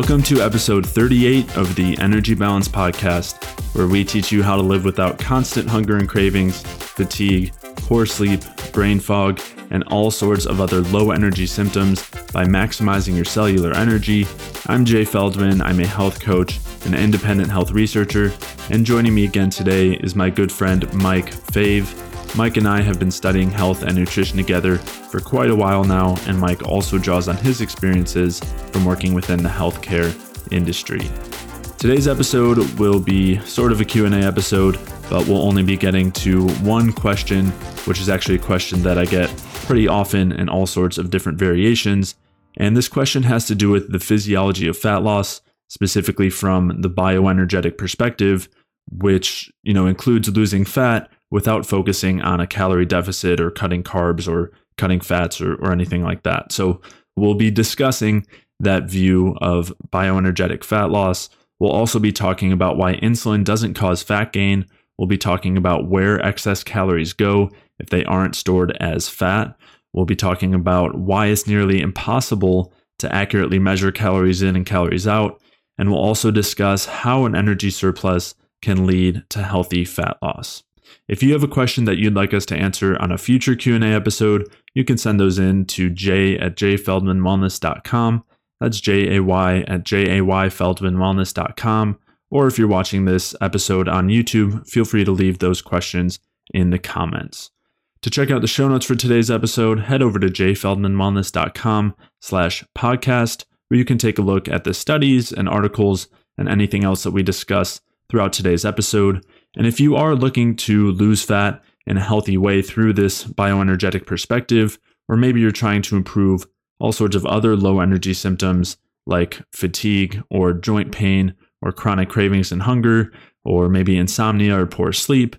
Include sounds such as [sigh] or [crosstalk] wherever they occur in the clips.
Welcome to episode 38 of the Energy Balance Podcast, where we teach you how to live without constant hunger and cravings, fatigue, poor sleep, brain fog, and all sorts of other low energy symptoms by maximizing your cellular energy. I'm Jay Feldman. I'm a health coach, an independent health researcher, and joining me again today is my good friend Mike Fave. Mike and I have been studying health and nutrition together for quite a while now, and Mike also draws on his experiences from working within the healthcare industry. Today's episode will be sort of a Q&A episode, but we'll only be getting to one question, which is actually a question that I get pretty often in all sorts of different variations, and this question has to do with the physiology of fat loss, specifically from the bioenergetic perspective, which, you know, includes losing fat without focusing on a calorie deficit or cutting carbs or cutting fats or, or anything like that. So we'll be discussing that view of bioenergetic fat loss. We'll also be talking about why insulin doesn't cause fat gain. We'll be talking about where excess calories go if they aren't stored as fat. We'll be talking about why it's nearly impossible to accurately measure calories in and calories out. And we'll also discuss how an energy surplus can lead to healthy fat loss. If you have a question that you'd like us to answer on a future Q&A episode, you can send those in to j at jayfeldmanwellness.com. That's J-A-Y at J-A-Y-feldmanwellness.com. Or if you're watching this episode on YouTube, feel free to leave those questions in the comments. To check out the show notes for today's episode, head over to jayfeldmanwellness.com slash podcast, where you can take a look at the studies and articles and anything else that we discuss throughout today's episode. And if you are looking to lose fat in a healthy way through this bioenergetic perspective, or maybe you're trying to improve all sorts of other low energy symptoms like fatigue or joint pain or chronic cravings and hunger, or maybe insomnia or poor sleep,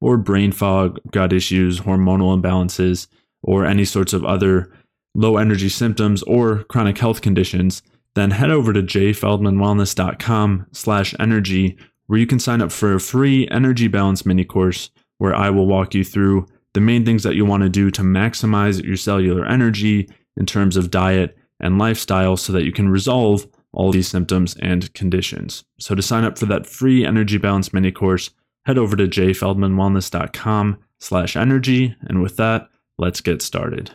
or brain fog, gut issues, hormonal imbalances, or any sorts of other low energy symptoms or chronic health conditions, then head over to jayfeldmanwellness.com slash energy where you can sign up for a free energy balance mini course where I will walk you through the main things that you want to do to maximize your cellular energy in terms of diet and lifestyle so that you can resolve all these symptoms and conditions. So to sign up for that free energy balance mini course, head over to jayfeldmanwellness.com slash energy. And with that, let's get started.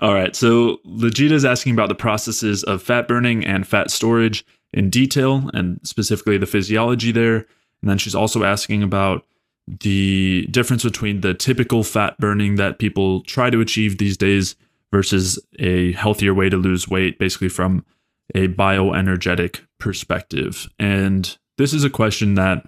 All right, so Legita is asking about the processes of fat burning and fat storage in detail and specifically the physiology there. And then she's also asking about the difference between the typical fat burning that people try to achieve these days versus a healthier way to lose weight, basically from a bioenergetic perspective. And this is a question that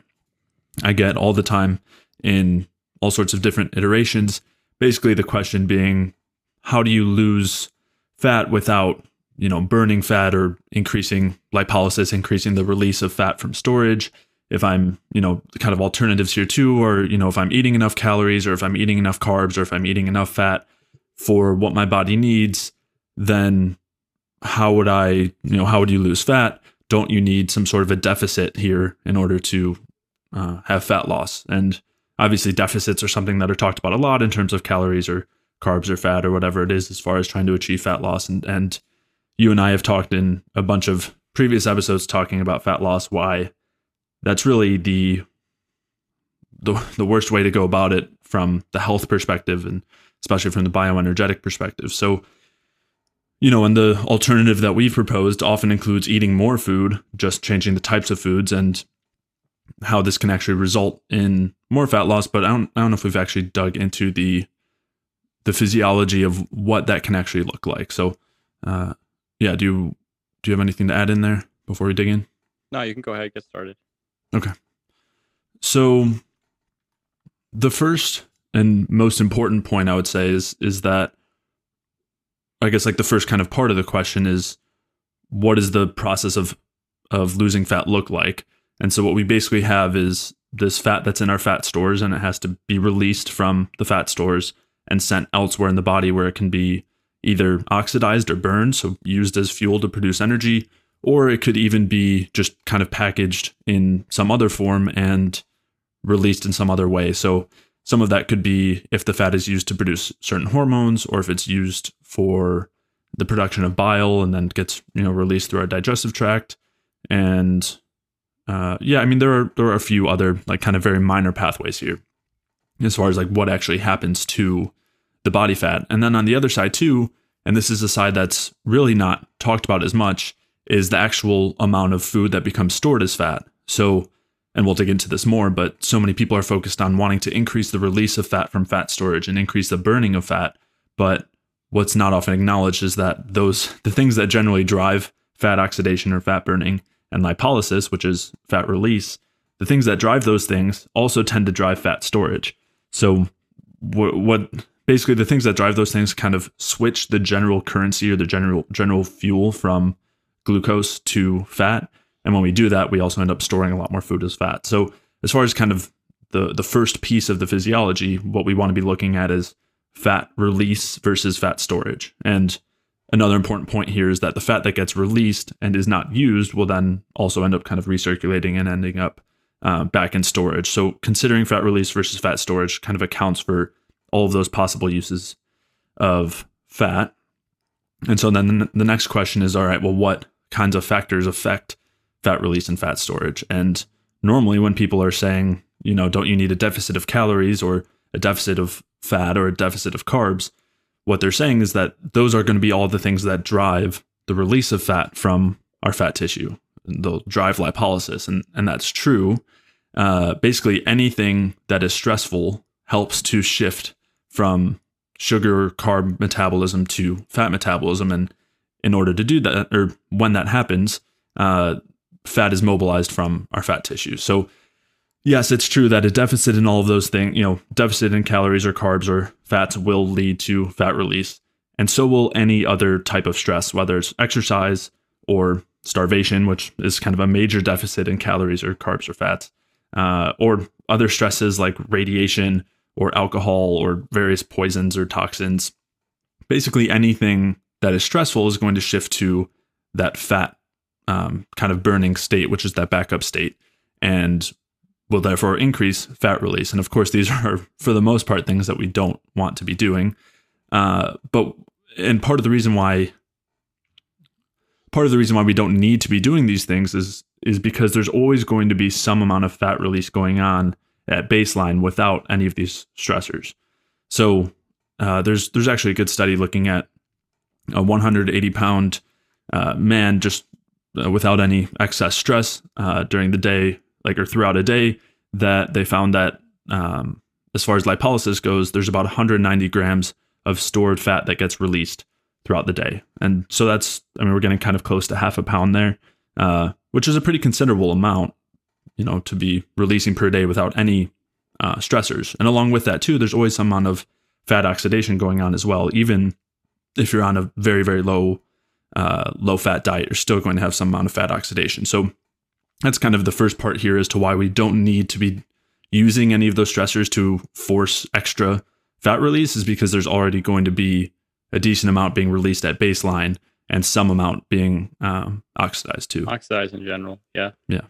I get all the time in all sorts of different iterations. Basically, the question being, how do you lose fat without you know, burning fat or increasing lipolysis, increasing the release of fat from storage. If I'm, you know, kind of alternatives here too, or, you know, if I'm eating enough calories or if I'm eating enough carbs or if I'm eating enough fat for what my body needs, then how would I, you know, how would you lose fat? Don't you need some sort of a deficit here in order to uh, have fat loss? And obviously, deficits are something that are talked about a lot in terms of calories or carbs or fat or whatever it is, as far as trying to achieve fat loss. And, and you and I have talked in a bunch of previous episodes talking about fat loss, why that's really the the, the worst way to go about it from the health perspective and especially from the bioenergetic perspective. So, you know, and the alternative that we've proposed often includes eating more food, just changing the types of foods and how this can actually result in more fat loss. But I don't, I don't know if we've actually dug into the the physiology of what that can actually look like. So, uh, yeah, do you do you have anything to add in there before we dig in? No, you can go ahead get started. Okay. So the first and most important point I would say is is that I guess like the first kind of part of the question is what does the process of of losing fat look like? And so what we basically have is this fat that's in our fat stores and it has to be released from the fat stores and sent elsewhere in the body where it can be either oxidized or burned, so used as fuel to produce energy, or it could even be just kind of packaged in some other form and released in some other way. So some of that could be if the fat is used to produce certain hormones or if it's used for the production of bile and then gets you know released through our digestive tract and uh, yeah i mean there are there are a few other like kind of very minor pathways here as far as like what actually happens to the body fat and then on the other side too and this is a side that's really not talked about as much is the actual amount of food that becomes stored as fat so and we'll dig into this more, but so many people are focused on wanting to increase the release of fat from fat storage and increase the burning of fat. But what's not often acknowledged is that those [laughs] the things that generally drive fat oxidation or fat burning and lipolysis, which is fat release, the things that drive those things also tend to drive fat storage. So what, what basically the things that drive those things kind of switch the general currency or the general general fuel from glucose to fat and when we do that, we also end up storing a lot more food as fat. So as far as kind of the the first piece of the physiology, what we want to be looking at is fat release versus fat storage. And another important point here is that the fat that gets released and is not used will then also end up kind of recirculating and ending up uh, back in storage. So considering fat release versus fat storage kind of accounts for all of those possible uses of fat. And so then the next question is all right, well, what kinds of factors affect fat release and fat storage. And normally, when people are saying, you know, don't you need a deficit of calories or a deficit of fat or a deficit of carbs, what they're saying is that those are going to be all the things that drive the release of fat from our fat tissue. They'll drive lipolysis, and, and that's true. Uh, basically, anything that is stressful helps to shift from sugar carb metabolism to fat metabolism. And in order to do that, or when that happens, uh, fat is mobilized from our fat tissue. So, yes, it's true that a deficit in all of those things, you know, deficit in calories or carbs or fats will lead to fat release. And so will any other type of stress, whether it's exercise or starvation, which is kind of a major deficit in calories or carbs or fats, uh, or other stresses like radiation or alcohol or various poisons or toxins. Basically, anything that is stressful is going to shift to that fat um, kind of burning state, which is that backup state, and will therefore increase fat release. And of course, these [laughs] are for the most part things that we don't want to be doing. Uh, but and part of the reason why part of the reason why we don't need to be doing these things is is because there's always going to be some amount of fat release going on at baseline without any of these stressors. So uh, there's there's actually a good study looking at a 180 pound uh, man just uh, without any excess stress uh, during the day, like or throughout a day, that they found that um, as far as lipolysis goes, there's about 190 grams of stored fat that gets released throughout the day. And so that's, I mean, we're getting kind of close to half a pound there, uh, which is a pretty considerable amount, you know, to be releasing per day without any uh, stressors. And along with that, too, there's always some amount of fat oxidation going on as well, even if you're on a very, very low uh, low fat diet, you're still going to have some amount of fat oxidation. So that's kind of the first part here as to why we don't need to be using any of those stressors to force extra fat release is because there's already going to be a decent amount being released at baseline and some amount being um, oxidized too. Oxidized in general. Yeah. Yeah.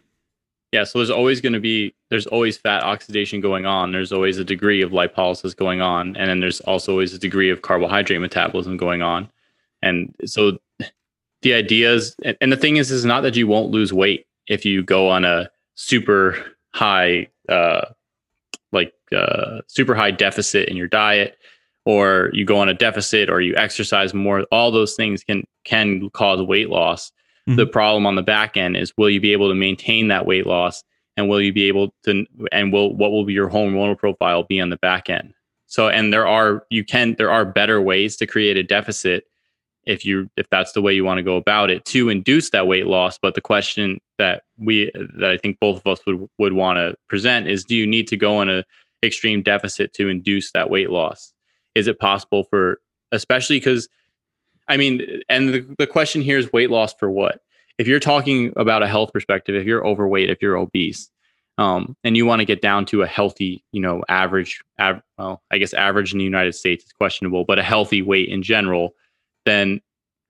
Yeah. So there's always going to be, there's always fat oxidation going on. There's always a degree of lipolysis going on. And then there's also always a degree of carbohydrate metabolism going on. And so the idea is, and the thing is, is not that you won't lose weight if you go on a super high, uh, like uh, super high deficit in your diet, or you go on a deficit, or you exercise more. All those things can can cause weight loss. Mm-hmm. The problem on the back end is, will you be able to maintain that weight loss, and will you be able to, and will what will be your hormonal profile be on the back end? So, and there are you can there are better ways to create a deficit if you if that's the way you want to go about it to induce that weight loss but the question that we that i think both of us would would want to present is do you need to go on a extreme deficit to induce that weight loss is it possible for especially because i mean and the, the question here is weight loss for what if you're talking about a health perspective if you're overweight if you're obese um, and you want to get down to a healthy you know average av- well i guess average in the united states is questionable but a healthy weight in general then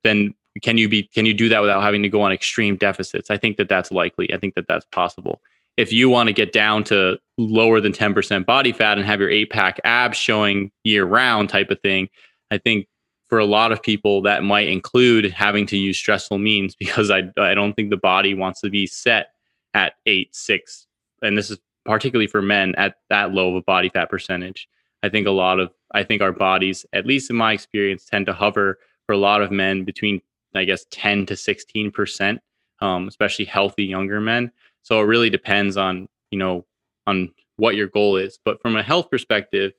then can you be can you do that without having to go on extreme deficits? I think that that's likely. I think that that's possible. If you want to get down to lower than 10% body fat and have your eight pack abs showing year round type of thing, I think for a lot of people, that might include having to use stressful means [laughs] because I, I don't think the body wants to be set at eight, six. And this is particularly for men at that low of a body fat percentage. I think a lot of, I think our bodies, at least in my experience, tend to hover for a lot of men between, I guess, 10 to 16%, um, especially healthy younger men. So it really depends on, you know, on what your goal is. But from a health perspective,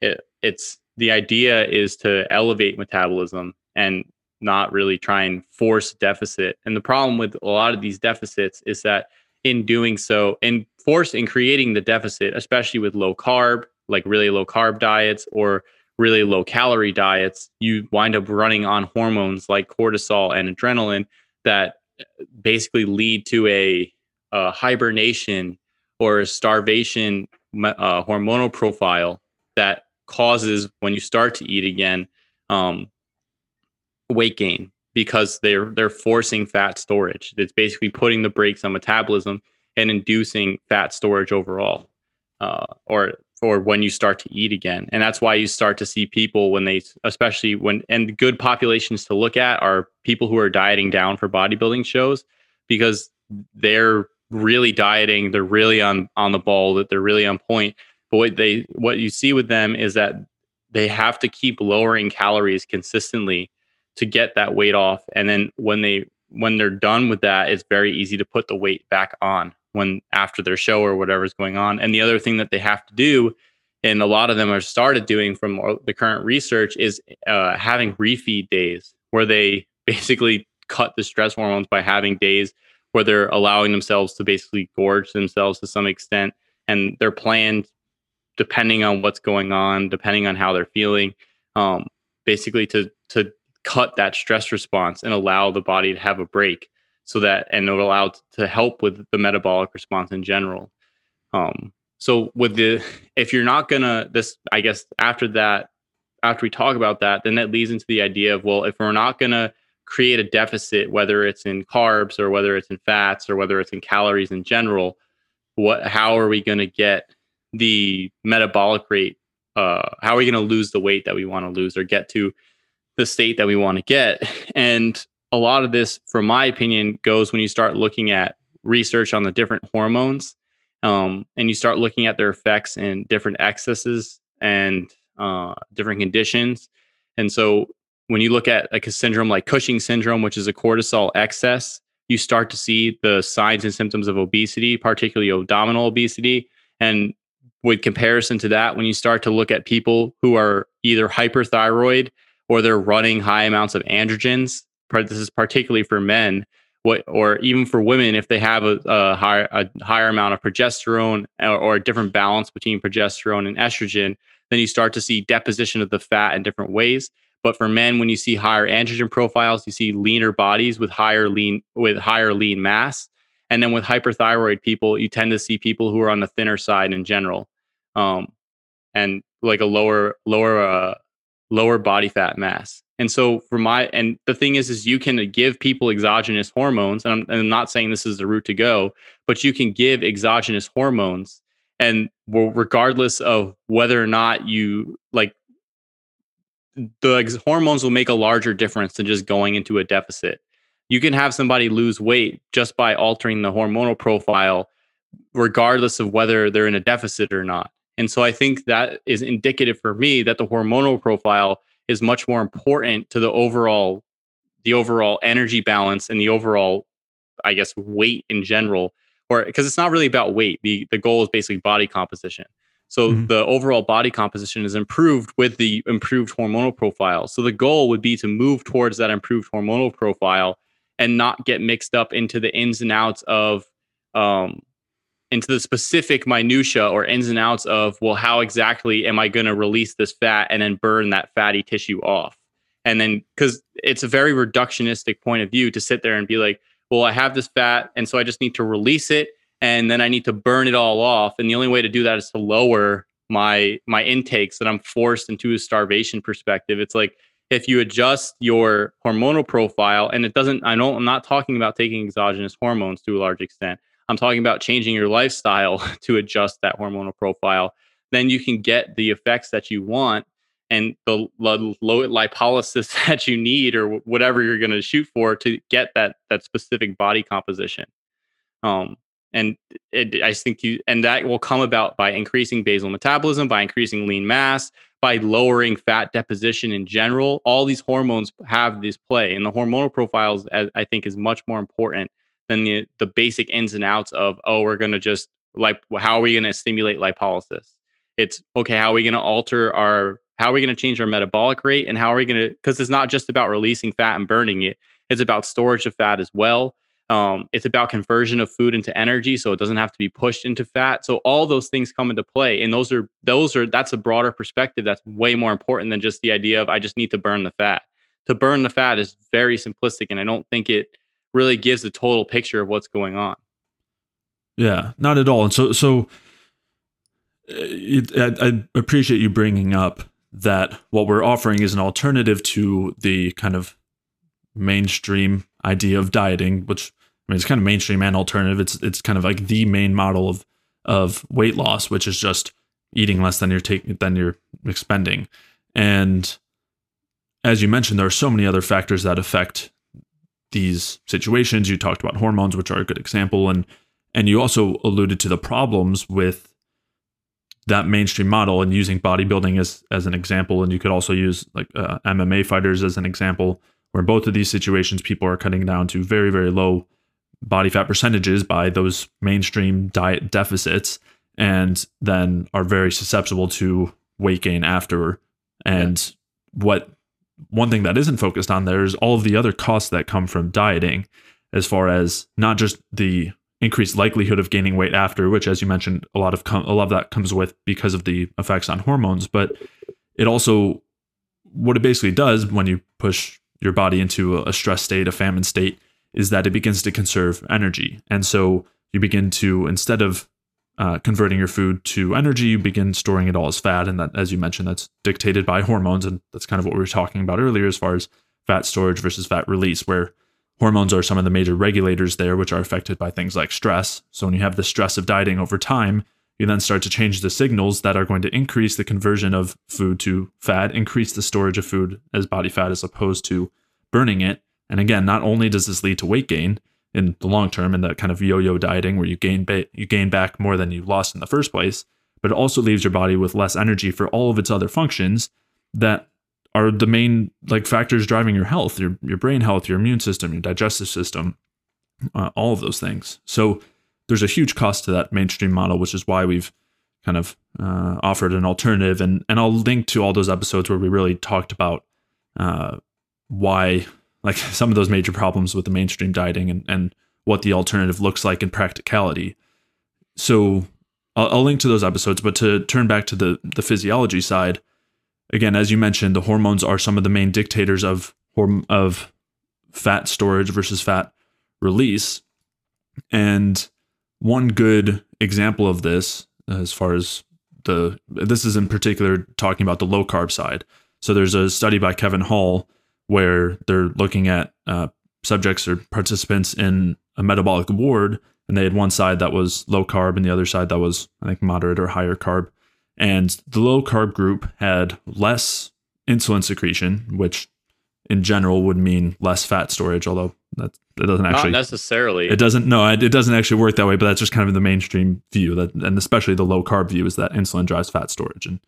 it, it's the idea is to elevate metabolism and not really try and force deficit. And the problem with a lot of these deficits is that in doing so, in force in creating the deficit, especially with low carb, like really low carb diets or really low calorie diets, you wind up running on hormones like cortisol and adrenaline that basically lead to a, a hibernation or a starvation uh, hormonal profile that causes when you start to eat again um, weight gain because they're they're forcing fat storage. It's basically putting the brakes on metabolism and inducing fat storage overall, uh, or or when you start to eat again. And that's why you start to see people when they, especially when, and good populations to look at are people who are dieting down for bodybuilding shows because they're really dieting. They're really on on the ball. That they're really on point. But what they what you see with them is that they have to keep lowering calories consistently to get that weight off. And then when they when they're done with that, it's very easy to put the weight back on when after their show or whatever's going on. And the other thing that they have to do, and a lot of them are started doing from the current research, is uh, having refeed days where they [laughs] basically cut the stress hormones by having days where they're allowing themselves to basically gorge themselves to some extent. And they're planned depending on what's going on, depending on how they're feeling, um, basically to to cut that stress response and allow the body to have a break so that and it'll allow to help with the metabolic response in general. Um so with the if you're not gonna this i guess after that after we talk about that then that leads into the idea of well if we're not gonna create a deficit whether it's in carbs or whether it's in fats or whether it's in calories in general what how are we to get the metabolic rate uh, how are we going to lose the weight that we want to lose or get to the state that we want to get. [laughs] And a lot of this, from my opinion, goes when you start looking at research on the different hormones um, and you start looking at their effects in different excesses and uh, different conditions. And so when you look at like a syndrome like Cushing syndrome, which is a cortisol excess, you start to see the signs and symptoms of obesity, particularly abdominal obesity. And with comparison to that, when you start to look at people who are either hyperthyroid or they're running high amounts of androgens. This is particularly for men, what or even for women if they have a, a higher a higher amount of progesterone or, or, a different balance between progesterone and estrogen. Then you start to see deposition of the fat in different ways. But for men, when you see higher androgen profiles, you see leaner bodies with higher lean with higher lean mass. And then with hyperthyroid people, you tend to see people who are on the thinner side in general, um, and like a lower lower uh, lower body fat mass. And so for my and the thing is is you can give people exogenous hormones and I'm, and I'm not saying this is the route to go, but you can give exogenous hormones and regardless of whether or not you like the hormones will make a larger difference than just going into a deficit. You can have somebody lose weight just by altering the hormonal profile regardless of whether they're in a deficit or not. And so I think that is indicative for me that the hormonal profile is much more important to the overall the overall energy balance and the overall I guess weight in general or because it's not really about weight. The the goal is basically body composition. So mm-hmm. the overall body composition is improved with the improved hormonal profile. So the goal would be to move towards that improved hormonal profile and not get mixed up into the ins and outs of um, into the specific minutia or ins and outs of well how exactly am i going to release this fat and then burn that fatty tissue off? And then because it's a very reductionistic point of view to sit there and be like well i have this fat and so i just need to release it and then i need to burn it all off. And the only way to do that is to lower my my intakes that i'm forced into a starvation perspective. It's like if you adjust your hormonal profile and it doesn't i know i'm not talking about taking exogenous hormones to a large extent I'm talking about changing your lifestyle [laughs] to adjust that hormonal profile. Then you can get the effects that you want and the low lipolysis [laughs] that you need or whatever you're going to shoot for to get that that specific body composition um and it, i think you and that will come about by increasing basal metabolism by increasing lean mass by lowering fat deposition in general all these hormones have this play and the hormonal profiles i think is much more important than the the basic ins and outs of oh we're going to just like how are we going to stimulate lipolysis? It's okay how are we going to alter our how are we going to change our metabolic rate and how are we going to because it's not just about releasing fat and burning it it's about storage of fat as well um, it's about conversion of food into energy so it doesn't have to be pushed into fat. So all those things come into play and those are those are that's a broader perspective that's way more important than just the idea of i just need to burn the fat. To burn the fat is very simplistic and i don't think it really gives a total picture of what's going on. Yeah not at all. And so so it, I, I appreciate you bringing up that what we're offering is an alternative to the kind of mainstream idea of dieting, which I mean it's kind of mainstream and alternative. It's it's kind of like the main model of of weight loss, which is just eating less than you're taking than you're expending. And as you mentioned, there are so many other factors that affect these situations. You talked about hormones, which are a good example, and and you also alluded to the problems with that mainstream model and using bodybuilding as as an example and you could also use like uh, MMA fighters as an example where in both of these situations people are cutting down to very very low body fat percentages by those mainstream diet deficits and then are very susceptible to weight gain after and yeah. what one thing that isn't focused on there is all of the other costs that come from dieting as far as not just the increased likelihood of gaining weight after, which, as you mentioned, a lot of com- a lot of that comes with because of the effects on hormones. But it also, what it basically does when you push your body into a stress state, a famine state, is that it begins to conserve energy, and so you begin to instead of uh, converting your food to energy, you begin storing it all as fat, and that, as you mentioned, that's dictated by hormones, and that's kind of what we were talking about earlier as far as fat storage versus fat release, where Hormones are some of the major regulators there, which are affected by things like stress. So, when you have the stress of dieting over time, you then start to change the signals that are going to increase the conversion of food to fat, increase the storage of food as body fat as opposed to burning it. And again, not only does this lead to weight gain in the long term in that kind of yo-yo dieting where you gain ba- you gain back more than you lost in the first place, but it also leaves your body with less energy for all of its other functions that are the main like factors driving your health, your your brain health, your immune system, your digestive system, uh, all of those things. So there's a huge cost to that mainstream model, which is why we've kind of uh, offered an alternative. And and I'll link to all those episodes where we really talked about uh, why like [laughs] some of those major problems with the mainstream dieting and and what the alternative looks like in practicality. So I'll, I'll link to those episodes. But to turn back to the the physiology side again, as you mentioned, the hormones are some of the main dictators of of fat storage versus fat release. And one good example of this, as far as the this is in particular talking about the low carb side. So there's a study by Kevin Hall where they're looking at uh, subjects or participants in a metabolic ward, and they had one side that was low carb and the other side that was I think moderate or higher carb. And the low carb group had less insulin secretion, which in general would mean less fat storage, although that, that doesn't actually not necessarily. It doesn't no, it, it doesn't actually work that way, but that's just kind of the mainstream view that and especially the low carb view is that insulin drives fat storage. And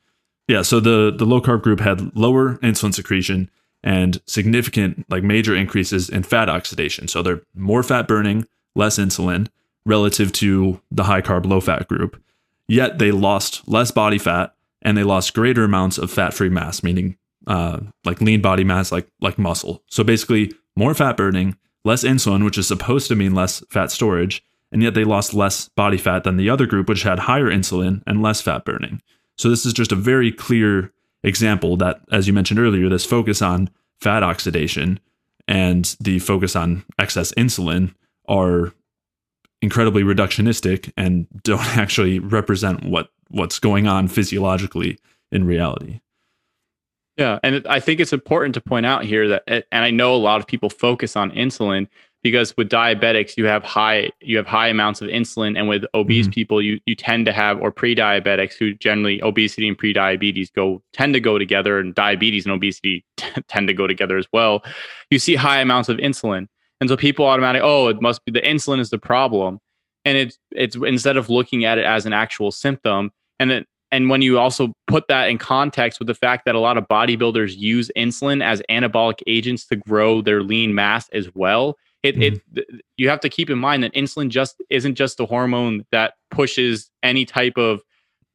yeah, so the the low carb group had lower insulin secretion and significant like major increases in fat oxidation. So they're more fat burning, less insulin relative to the high carb low fat group yet they lost less body fat and they lost greater amounts of fat-free mass, meaning uh, like lean body mass, like like muscle. So basically, more fat burning, less insulin, which is supposed to mean less fat storage, and yet they lost less body fat than the other group, which had higher insulin and less fat burning. So this is just a very clear example that, as you mentioned earlier, this focus on fat oxidation and the focus on excess insulin are incredibly reductionistic and don't [laughs] actually represent what what's going on physiologically in reality. Yeah, and I think it's important to point out here that, and I know a lot of people focus on insulin because with diabetics you have high you have high amounts of insulin and with obese Mhm. people you you tend to have or pre-diabetics who generally obesity and pre-diabetes go tend to go together and diabetes and obesity [laughs] tend to go together as well you see high amounts of insulin and so people automatically oh it must be the insulin is the problem and it's it's instead of looking at it as an actual symptom and then and when you also put that in context with the fact that a lot of bodybuilders use insulin as anabolic agents to grow their lean mass as well it, it you have to keep in mind that insulin just isn't just a hormone that pushes any type of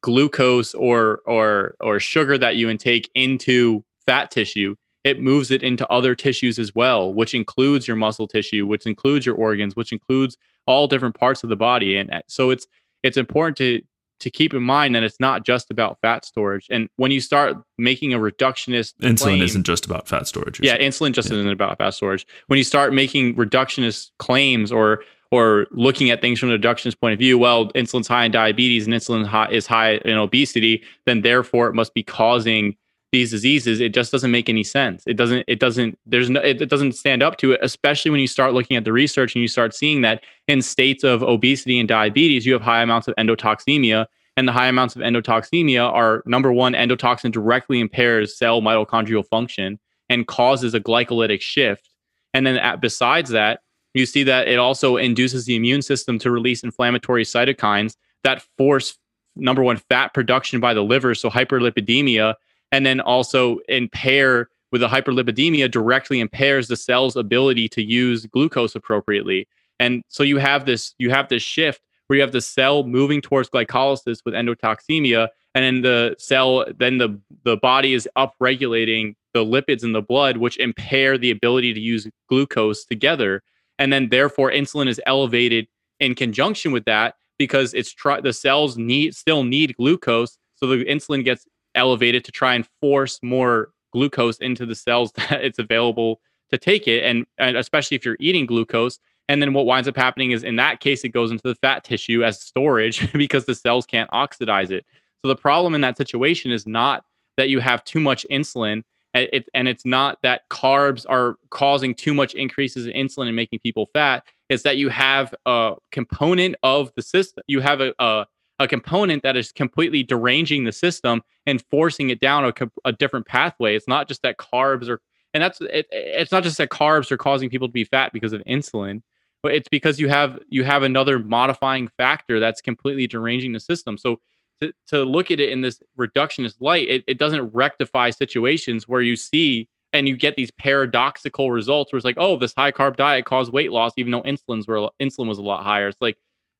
glucose or or or sugar that you intake into fat tissue. It moves it into other tissues as well which includes your muscle tissue which includes your organs which includes all different parts of the body. And uh, so it's it's important to to keep in mind that it's not just about fat storage and when you start making a reductionist Insulin claim- isn't just about fat storage. yeah, insulin just Yeah. isn't about fat storage. When you start making reductionist claims or or looking at things from a reductionist point of view, well, insulin's high in diabetes and insulin high, is high in obesity, then therefore it must be causing these diseases. It just doesn't make any sense. It doesn't. It doesn't. There's no. It, it doesn't stand up to it. Especially when you start looking at the research and you start seeing that in states of obesity and diabetes, you have high amounts of endotoxemia, and the high amounts of endotoxemia are number one, endotoxin directly impairs cell mitochondrial function and causes a glycolytic shift. And then at, besides that, you see that it also induces the immune system to release inflammatory cytokines that force number one fat production by the liver, so hyperlipidemia, and then also impair with the hyperlipidemia directly impairs the cell's ability to use glucose appropriately. And so you have this you have this shift where you have the cell moving towards glycolysis with endotoxemia and then the cell then the the body is upregulating the lipids in the blood which impair the ability to use glucose together and then therefore insulin is elevated in conjunction with that because it's try the cells need still need glucose so the insulin gets elevated to try and force more glucose into the cells [laughs] that it's available to take it and, and especially if you're eating glucose. And then what winds up happening is in that case it goes into the fat tissue as storage [laughs] because the cells can't oxidize it. So the problem in that situation is not that you have too much insulin and it, and it's not that carbs are causing too much increases in insulin and making people fat. It's that you have a component of the system you have a, a, a component that is completely deranging the system and forcing it down a, a different pathway. It's not just that carbs are and that's it, it's not just that carbs are causing people to be fat because of insulin but it's because you have you have another modifying factor that's completely deranging the system. So to, to look at it in this reductionist light it, it doesn't rectify situations where you see and you get these paradoxical results where it's like oh this high carb diet caused weight loss even though insulin's were insulin was a lot higher. It's like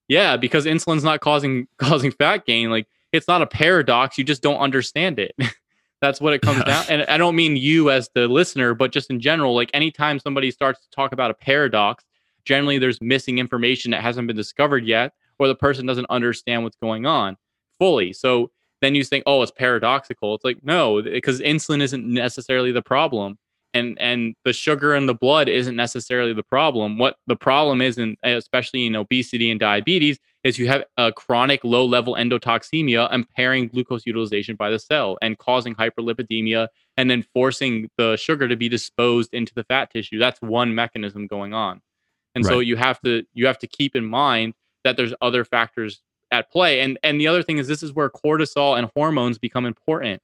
yeah because insulin's not causing [laughs] causing fat gain like it's not a paradox you just don't understand it. [laughs] That's what it comes down [laughs] and i don't mean you as the listener but just in general like anytime somebody starts to talk about a paradox generally there's missing information that hasn't been discovered yet or the person doesn't understand what's going on fully. So then you think oh it's paradoxical. It's like no because insulin isn't necessarily the problem and and the sugar in the blood isn't necessarily the problem. What the problem is in especially in obesity and diabetes is you have a chronic low level endotoxemia impairing glucose utilization by the cell and causing hyperlipidemia and then forcing the sugar to be disposed into the fat tissue. That's one mechanism going on. And so you have to you have to keep in mind that there's other factors at play. And and the other thing is this is where cortisol and hormones become important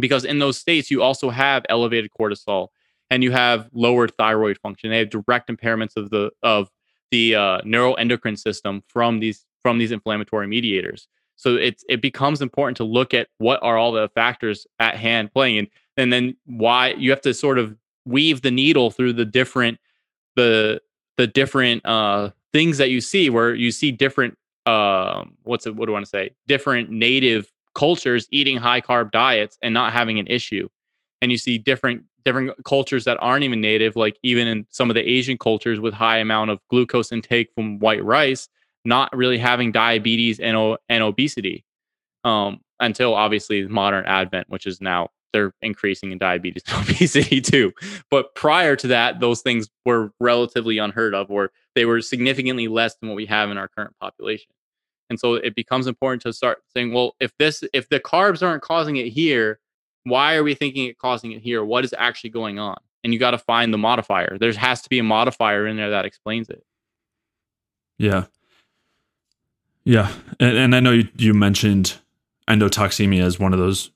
because in those states you also have elevated cortisol and you have lower thyroid function. They have direct impairments of the of the uh, neuroendocrine system from these from these inflammatory mediators. So it's it becomes important to look at what are all the factors at hand playing and and then why you have to sort of weave the needle through the different the the different uh things that you see where you see different um what's it what do I want to say? Different native cultures eating high carb diets and not having an issue. And you see different different cultures that aren't even native like even in some of the asian cultures with high amount of glucose intake from white rice not really having diabetes and, and obesity um until obviously modern advent which is now they're increasing in diabetes and [laughs] obesity too. But prior to that those things were relatively unheard of or they were significantly less than what we have in our current population and so it becomes important to start saying well if this if the carbs aren't causing it here why are we thinking it causing it here what is actually going on and you got to find the modifier. There has to be a modifier in there that explains it. Yeah. Yeah. And, and I know you, you mentioned endotoxemia as one of those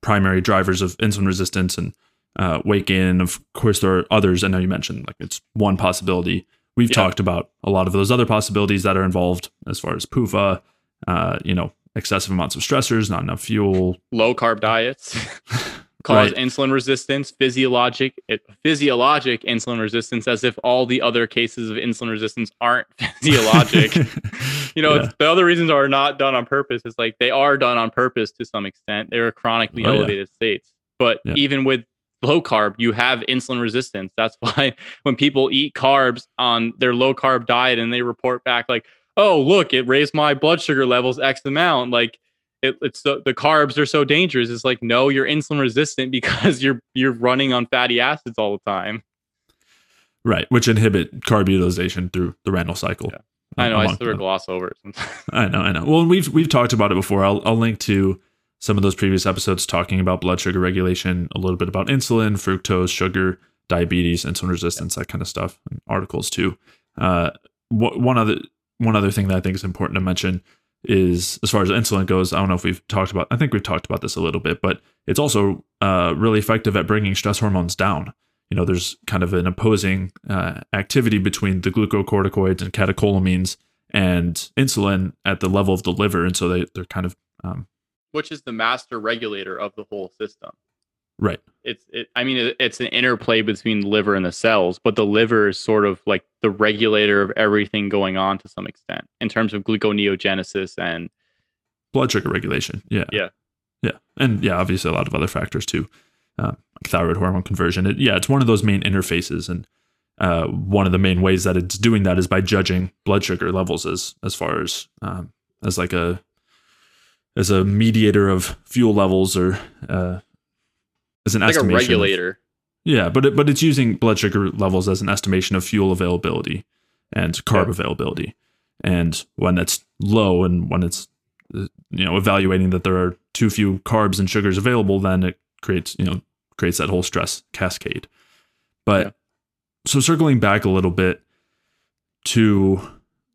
primary drivers of insulin resistance and uh, weight gain. And of course, there are others. I know you mentioned like it's one possibility. We've Yeah. talked about a lot of those other possibilities that are involved as far as PUFA, uh, you know, excessive amounts of stressors, not enough fuel. Low carb diets [laughs] cause Right. insulin resistance, physiologic it, physiologic insulin resistance, as if all the other cases of insulin resistance aren't [laughs] physiologic. [laughs] you know, Yeah. it's, the other reasons are not done on purpose. It's like they are done on purpose to some extent. They're chronically Oh, yeah. elevated states. But Yeah. even with low carb, you have insulin resistance. That's [laughs] why when people eat carbs on their low carb diet and they report back like, "Oh, look, it raised my blood sugar levels X amount," like it, it's so, the carbs are so dangerous. It's like, no, you're insulin resistant [laughs] because you're you're running on fatty acids all the time. right. Which inhibit carb utilization through the Randle cycle. Yeah. I know I sort of gloss over it. [laughs] I know, I know. Well, we've we've talked about it before. I'll I'll link to some of those previous episodes talking about blood sugar regulation, a little bit about insulin, fructose, sugar, diabetes, insulin resistance, that kind of stuff. And articles too. Uh, one other one other thing that I think is important to mention is as far as insulin goes. I don't know if we've talked about. I think we've talked about this a little bit, but it's also uh, really effective at bringing stress hormones down. You know, there's kind of an opposing uh, activity between the glucocorticoids and catecholamines and insulin at the level of the liver, and so they they're kind of um, Which is the master regulator of the whole system. right. it's it, i mean it, it's an interplay between the liver and the cells but the liver is sort of like the regulator of everything going on to some extent in terms of gluconeogenesis and blood sugar regulation. Yeah. Yeah. Yeah. And yeah, obviously a lot of other factors too, uh, like thyroid hormone conversion. It, yeah, it's one of those main interfaces. And uh, one of the main ways that it's doing that is by judging blood sugar levels as, as far as, um, as like a, as a mediator of fuel levels or, uh, as an like a estimation. of- regulator yeah, but it, but it's using blood sugar levels as an estimation of fuel availability and carb Yeah. availability, and when it's low and when it's uh, you know evaluating that there are too few carbs and sugars available, then it creates you know creates that whole stress cascade. But Yeah. so circling back a little bit to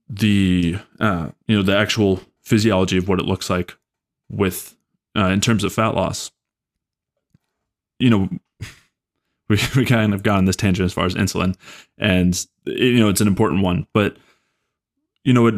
the uh, you know the actual physiology of what it looks like with uh, in terms of fat loss. You know, [laughs] we we kind of got on this tangent as far as insulin, and you know it's an important one. But you know, it,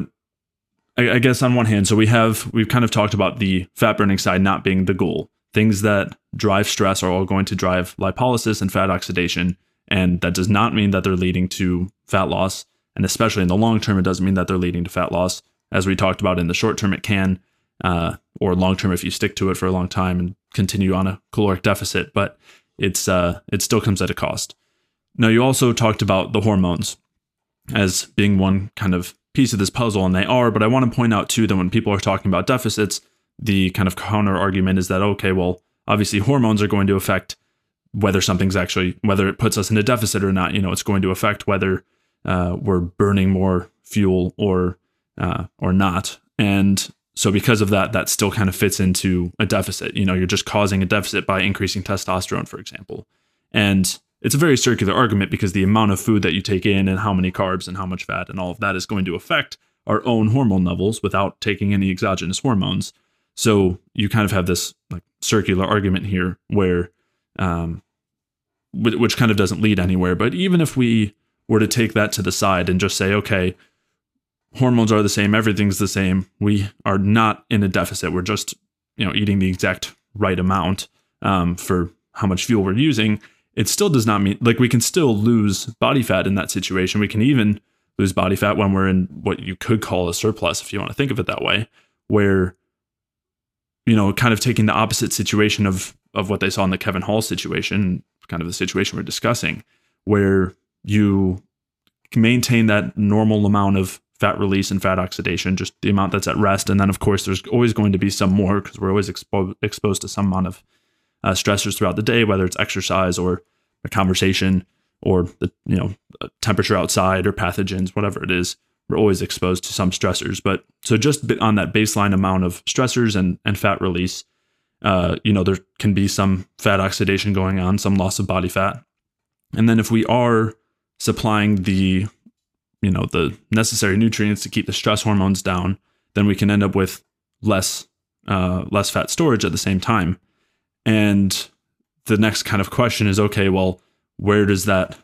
I, I guess on one hand, so we have we've kind of talked about the fat burning side not being the goal. Things that drive stress are all going to drive lipolysis and fat oxidation, and that does not mean that they're leading to fat loss. And especially in the long term, it doesn't mean that they're leading to fat loss. As we talked about in the short term, it can, uh, or long term if you stick to it for a long time and continue on a caloric deficit. But it's uh, it still comes at a cost. Now, you also talked about the hormones as being one kind of piece of this puzzle, and they are. But I want to point out too that when people are talking about deficits, the kind of counter argument is that okay, well, obviously hormones are going to affect whether something's actually whether it puts us in a deficit or not. You know, it's going to affect whether uh, we're burning more fuel or uh, or not, and so because of that, that still kind of fits into a deficit. You know, you're just causing a deficit by increasing testosterone, for example, and it's a very circular argument because the amount of food that you take in and how many carbs and how much fat and all of that is going to affect our own hormone levels without taking any exogenous hormones. So you kind of have this like circular argument here where, um, which kind of doesn't lead anywhere. But even if we were to take that to the side and just say, okay, hormones are the same, everything's the same, we are not in a deficit. We're just, you know, eating the exact right amount um, for how much fuel we're using. It still does not mean like we can still lose body fat in that situation. We can even lose body fat when we're in what you could call a surplus, if you want to think of it that way, where you know, kind of taking the opposite situation of of what they saw in the Kevin Hall situation, kind of the situation we're discussing, where you maintain that normal amount of fat release and fat oxidation, just the amount that's at rest, and then of course there's always going to be some more because we're always expo- exposed to some amount of uh, stressors throughout the day, whether it's exercise or a conversation or the you know temperature outside or pathogens, whatever it is. We're always exposed to some stressors, but so just on that baseline amount of stressors and and fat release, uh, you know there can be some fat oxidation going on, some loss of body fat, And then if we are supplying the you know the necessary nutrients to keep the stress hormones down, then we can end up with less uh, less fat storage at the same time. And the next kind of question is okay, well, where does that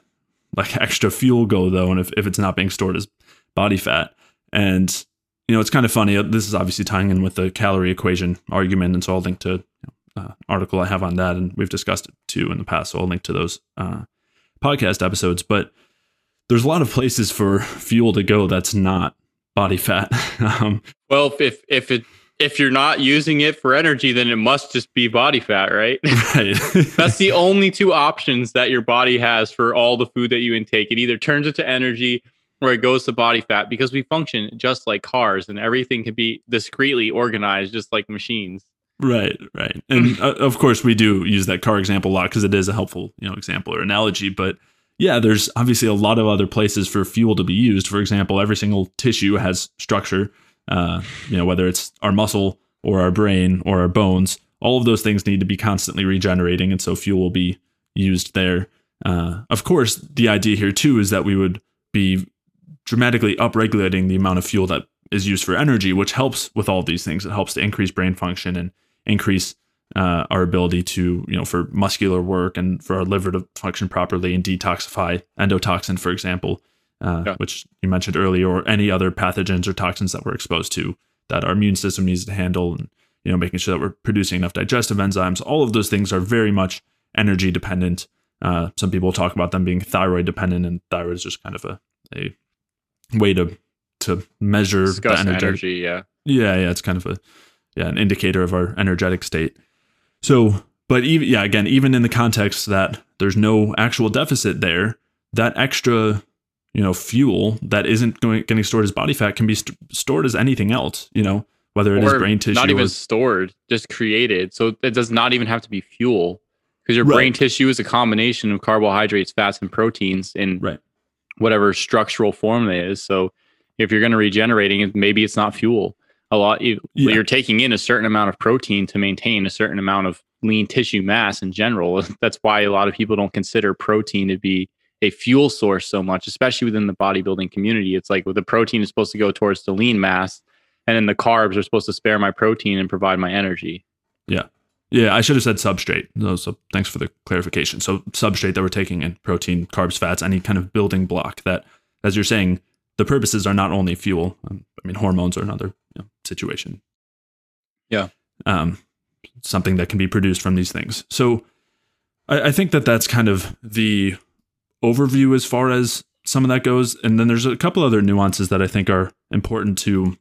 like [laughs] extra fuel go though? And if, if it's not being stored as body fat, and you know, it's kind of funny. Uh, this is obviously tying in with the calorie equation argument, and so I'll link to you know, uh, article I have on that, and we've discussed it too in the past. So I'll link to those uh, podcast episodes. But there's a lot of places for fuel to go that's not body fat. [laughs] um, well, if if it if you're not using it for energy, then it must just be body fat, right? [laughs] [laughs] Right. That's the only two options that your body has for all the food that you intake. It either turns it to energy or it goes to body fat because we function just like cars and everything can be discreetly organized just like machines. Right, right. And uh, of course we do use that car example a lot because it is a helpful, you know, example or analogy, but yeah, there's obviously a lot of other places for fuel to be used. For example, every single tissue has structure uh, you know, whether it's our muscle or our brain or our bones, all of those things need to be constantly regenerating. And so fuel will be used there. Uh, of course, the idea here too is that we would be dramatically upregulating the amount of fuel that is used for energy, which helps with all these things. It helps to increase brain function and increase uh, our ability to, you know, for muscular work and for our liver to function properly and detoxify endotoxin, for example uh, yeah. which you mentioned earlier, or any other pathogens or toxins that we're exposed to that our immune system needs to handle, and you know, making sure that we're producing enough digestive enzymes. All of those things are very much energy dependent. Uh, some people talk about them being thyroid dependent, and thyroid is just kind of a, a way to to measure Discuss the energy. Yeah, yeah, yeah. It's kind of a yeah an indicator of our energetic state. So, but even yeah, again, even in the context that there's no actual deficit there, that extra you know fuel that isn't going getting stored as body fat can be st- stored as anything else you know whether it or is brain tissue not even or, stored just created so it does not even have to be fuel because your right. brain tissue is a combination of carbohydrates fats and proteins in right. whatever structural form it is so if you're going to regenerating it maybe it's not fuel a lot you, yeah. you're taking in a certain amount of protein to maintain a certain amount of lean tissue mass in general [laughs] that's why a lot of people don't consider protein to be a fuel source so much, especially within the bodybuilding community. It's like well, the protein is supposed to go towards the lean mass, and then the carbs are supposed to spare my protein and provide my energy. Yeah. Yeah, I should have said substrate. No, so thanks for the clarification. So substrate that we're taking in protein, carbs, fats, any kind of building block that, as you're saying, the purposes are not only fuel. Um, I mean, hormones are another you know, situation. Yeah. Um, something that can be produced from these things. So I, I think that that's kind of the overview as far as some of that goes. And then there's a couple other nuances that I think are important to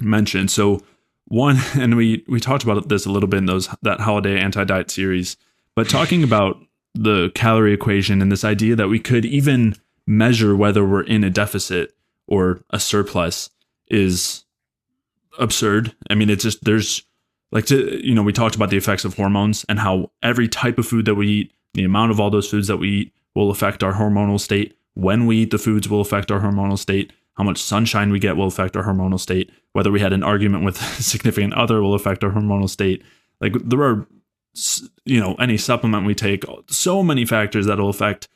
mention. So one, [laughs] and we we talked about this a little bit in those that holiday anti-diet series, but talking about the calorie equation and this idea that we could even measure whether we're in a deficit or a surplus is absurd. I mean, it's just there's like to you know we talked about the effects of hormones and how every type of food that we eat, the amount of all those foods that we eat will affect our hormonal state. When we eat the foods will affect our hormonal state. How much sunshine we get will affect our hormonal state. Whether we had an argument with [laughs] a significant other will affect our hormonal state. Like there are, you know, any supplement we take, so many factors that will affect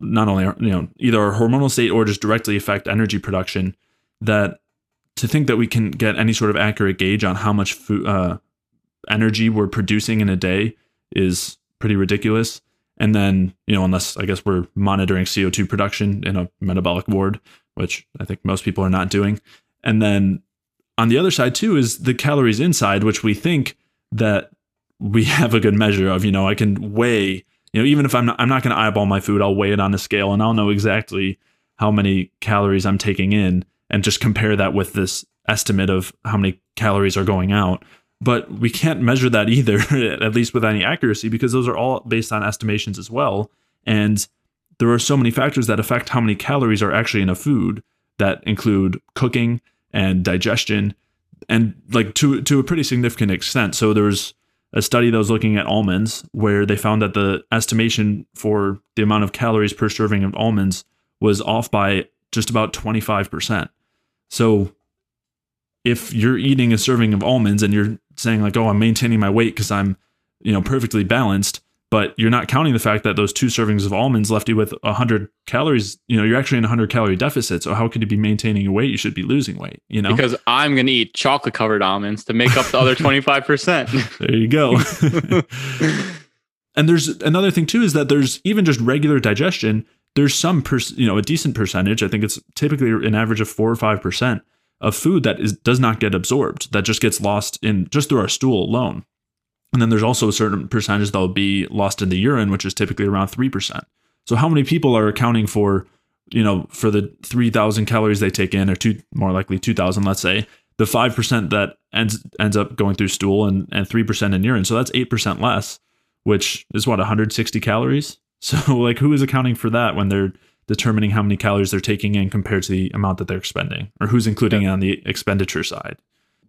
not only our, you know either our hormonal state or just directly affect energy production. That to think that we can get any sort of accurate gauge on how much food, uh, energy we're producing in a day is pretty ridiculous. And then, you know, unless I guess we're monitoring CO2 production in a metabolic ward, which I think most people are not doing. And then on the other side, too, is the calories inside, which we think that we [laughs] have a good measure of. You know, I can weigh, you know, even if I'm not, I'm not going to eyeball my food, I'll weigh it on a scale and I'll know exactly how many calories I'm taking in and just compare that with this estimate of how many calories are going out but we can't measure that either, [laughs] at least with any accuracy, because those are all based on estimations as well. And there are so many factors that affect how many calories are actually in a food that include cooking and digestion and like to to a pretty significant extent. So there's a study that was looking at almonds where they found that the estimation for the amount of calories per serving of almonds was off by just about 25%. So if you're eating a serving of almonds and you're saying like, "Oh, I'm maintaining my weight because I'm, you know, perfectly balanced," but you're not counting the fact that those two servings of almonds left you with 100 calories you know you're actually in a 100 calorie deficit. So how could you be maintaining your weight? You should be losing weight you know? Because i'm going to eat chocolate covered almonds to make up the other [laughs] 25% there you go. [laughs] And there's another thing too is that there's even just regular digestion there's some per, you know a decent percentage i think it's typically an average of 4 or 5% of food that is does not get absorbed that just gets lost in just through our stool alone and then there's also a certain percentage that will be lost in the urine, which is typically around 3%. So how many people are accounting for, you know, for the 3,000 calories they take in, or two, more likely 2,000, let's say, the 5% that ends ends up going through stool and, and 3% in urine. So that's 8% less, which is what, 160 calories? So [laughs] like who is accounting for that when they're determining how many calories they're taking in compared to the amount that they're expending or who's including yeah. it on the expenditure side?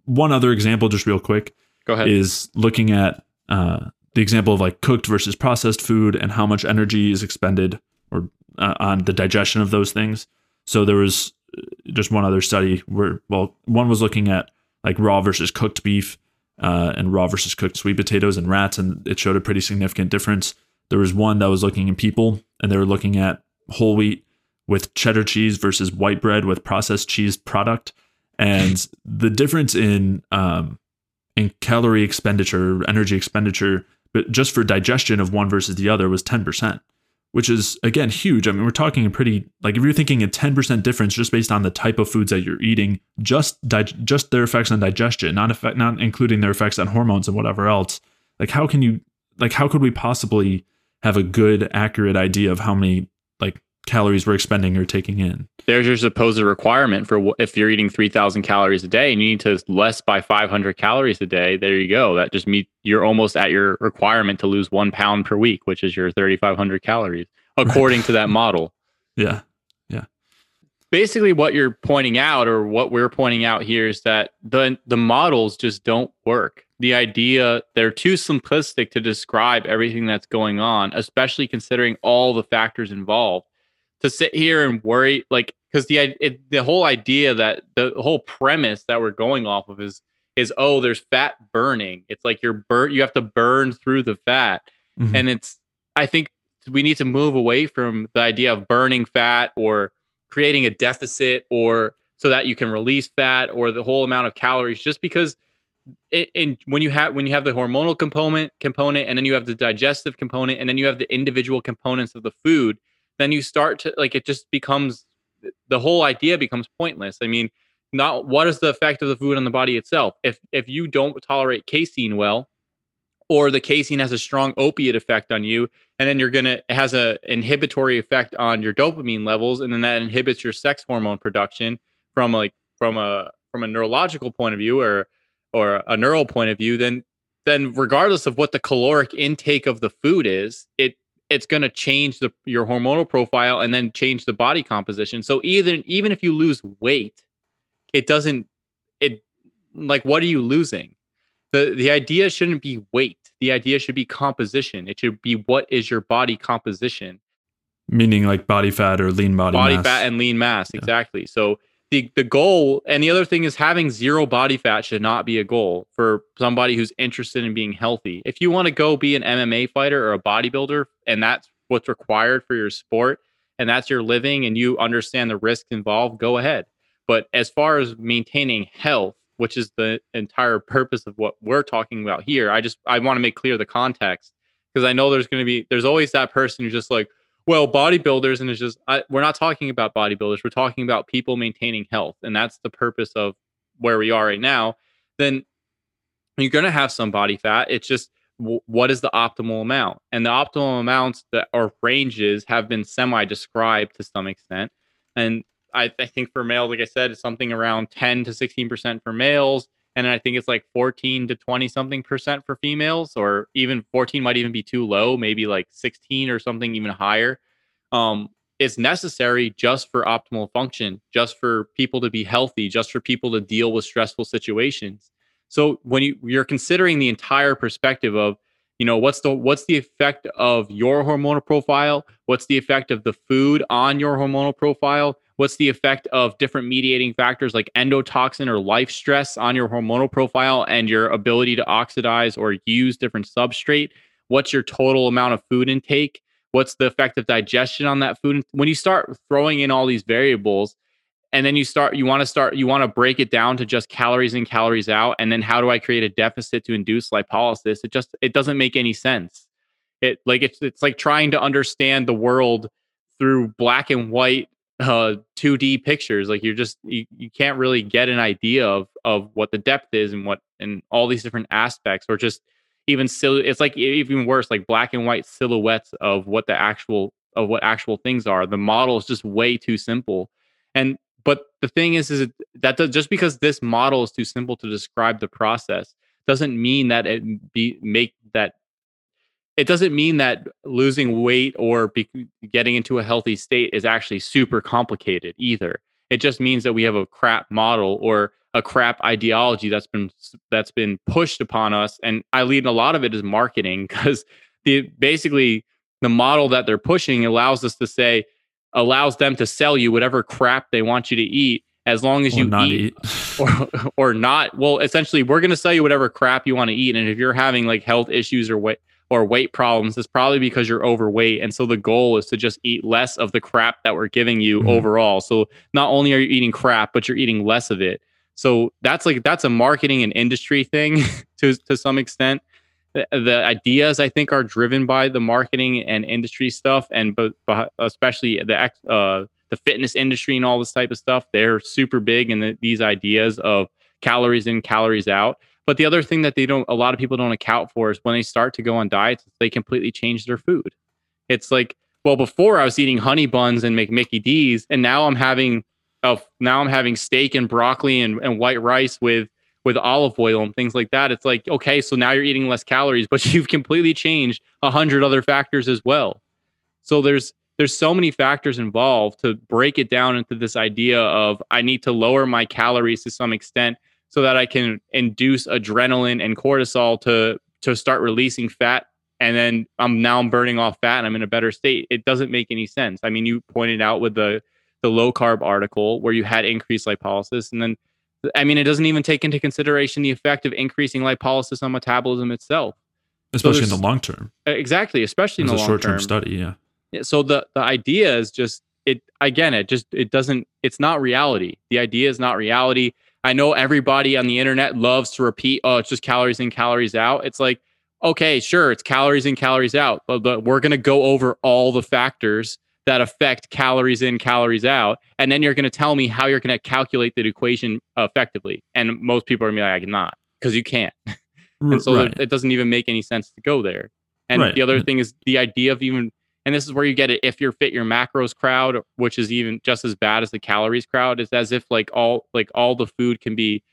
One other example, just real quick Go ahead. Is looking at uh, the example of like cooked versus processed food and how much energy is expended or uh, on the digestion of those things. So there was uh, just one other study where, well, one was looking at like raw versus cooked beef uh, and raw versus cooked sweet potatoes and rats, and it showed a pretty significant difference. There was one that was looking at people, and they were looking at whole wheat with cheddar cheese versus white bread with processed cheese product, and [laughs] the difference in um, in calorie expenditure, energy expenditure, but just for digestion of one versus the other was 10%, which is again huge. I mean, we're talking a pretty like if you're thinking a 10% difference just based on the type of foods that you're eating, just di- just their effects on digestion, not effect not including their effects on hormones and whatever else. Like how can you like how could we possibly have a good accurate idea of how many like calories we're expending or taking in. There's your supposed requirement for if you're eating 3,000 calories a day and you need to less by 500 calories a day. There you go. That just means you're almost at your requirement to lose one pound per week, which is your 3,500 calories, according right. to that model. [laughs] Yeah. Yeah. Basically, what you're pointing out, or what we're pointing out here, is that the the models just don't work. The idea they're too simplistic to describe everything that's going on, especially considering all the factors involved to sit here and worry like because the it, the whole idea that the whole premise that we're going off of is is oh there's fat burning it's like you're burn you have to burn through the fat mm-hmm. and it's i think we need to move away from the idea of burning fat or creating a deficit or so that you can release fat or the whole amount of calories just because and when you have when you have the hormonal component component and then you have the digestive component and then you have the individual components of the food then you start to like it just becomes the whole idea becomes pointless. I mean, not what is the effect of the food on the body itself? If if you don't tolerate casein well, or the casein has a strong opiate effect on you, and then you're gonna it has a inhibitory effect on your dopamine levels, and then that inhibits your sex hormone production from like from a from a neurological point of view or or a neural point of view, then then regardless of what the caloric intake of the food is, it it's going to change the your hormonal profile and then change the body composition. So even even if you lose weight, it doesn't it like what are you losing? The the idea shouldn't be weight. The idea should be composition. It should be what is your body composition? Meaning like body fat or lean body body mass. fat and lean mass, yeah. exactly. So the the goal and the other thing is having zero body fat should not be a goal for somebody who's interested in being healthy. If you want to go be an MMA fighter or a bodybuilder and that's what's required for your sport and that's your living and you understand the risks involved, go ahead. But as far as maintaining health, which is the entire purpose of what we're talking about here, I just I want to make clear the context because I know there's going to be there's always that person who's just like well, bodybuilders, and it's just I, we're not talking about bodybuilders. We're talking about people maintaining health, and that's the purpose of where we are right now. Then you're going to have some body fat. It's just w- what is the optimal amount, and the optimal amounts that or ranges have been semi-described to some extent. And I, I think for males, like I said, it's something around 10 to 16 percent for males, and I think it's like 14 to 20 something percent for females, or even 14 might even be too low, maybe like 16 or something even higher. Um, it's necessary just for optimal function, just for people to be healthy, just for people to deal with stressful situations. So when you, you're considering the entire perspective of, you know, what's the what's the effect of your hormonal profile? What's the effect of the food on your hormonal profile? What's the effect of different mediating factors like endotoxin or life stress on your hormonal profile and your ability to oxidize or use different substrate? what's your total amount of food intake? What's the effect of digestion on that food? When you start throwing in all these variables and then you start you want to start you want to break it down to just calories in calories out and then how do i create a deficit to induce lipolysis? It just it doesn't make any sense. It like it's it's like trying to understand the world through black and white uh 2D pictures like you're just you, you can't really get an idea of of what the depth is and what and all these different aspects or just even sil- it's like even worse like black and white silhouettes of what the actual of what actual things are. The model is just way too simple. And but the thing is is that just because this model is too simple to describe the process doesn't mean that it be make that it doesn't mean that losing weight or be, getting into a healthy state is actually super complicated either. It just means that we have a crap model or a crap ideology that's been that's been pushed upon us, and I lead a lot of it is marketing because the basically the model that they're pushing allows us to say allows them to sell you whatever crap they want you to eat as long as Or you eat, eat. [laughs] or or not. Well, essentially, we're going to sell you whatever crap you want to eat, and if you're having like health issues or weight or weight problems, it's probably because you're overweight. And so the goal is to just eat less of the crap that we're giving you Mhm. overall. So not only are you eating crap, but you're eating less of it. So that's like that's a marketing and industry thing [laughs] to to some extent. The, the ideas I think are driven by the marketing and industry stuff, and but, but especially the ex- uh, the fitness industry and all this type of stuff. They're super big in the, these ideas of calories in, calories out. But the other thing that they don't, a lot of people don't account for is when they start to go on diets, they completely change their food. It's like, well, before I was eating honey buns and make Mickey D's, and now I'm having, uh, now I'm having steak and broccoli and, and white rice with with olive oil and things like that. It's like, okay, so now you're eating less calories, [laughs] but you've completely changed a hundred other factors as well. So there's there's so many factors involved to break it down into this idea of I need to lower my calories to some extent so that I can induce adrenaline and cortisol to to start releasing fat and then I'm now I'm burning off fat and I'm in a better state. It doesn't make any sense. I mean, you pointed out with the the low carb article where you had increased lipolysis and then I mean, it doesn't even take into consideration the effect of increasing lipolysis on metabolism itself. especially in the long term. Exactly, especially in the long short term term. study. Yeah. Yeah, so the the idea is just it again it just it doesn't it's not reality the idea is not reality i know everybody on the internet loves to repeat oh it's just calories in calories out it's like okay sure it's calories in calories out but, but we're going to go over all the factors that affect calories in calories out and then you're going to tell me how you're going to calculate the equation effectively and most people are going to be like I not because you can't [laughs] and so right. it doesn't even make any sense to go there. And Right. the other thing is the idea of even, and this is where you get it. If you're fit your macros crowd, which is even just as bad as the calories crowd, is as if like all like all the food can be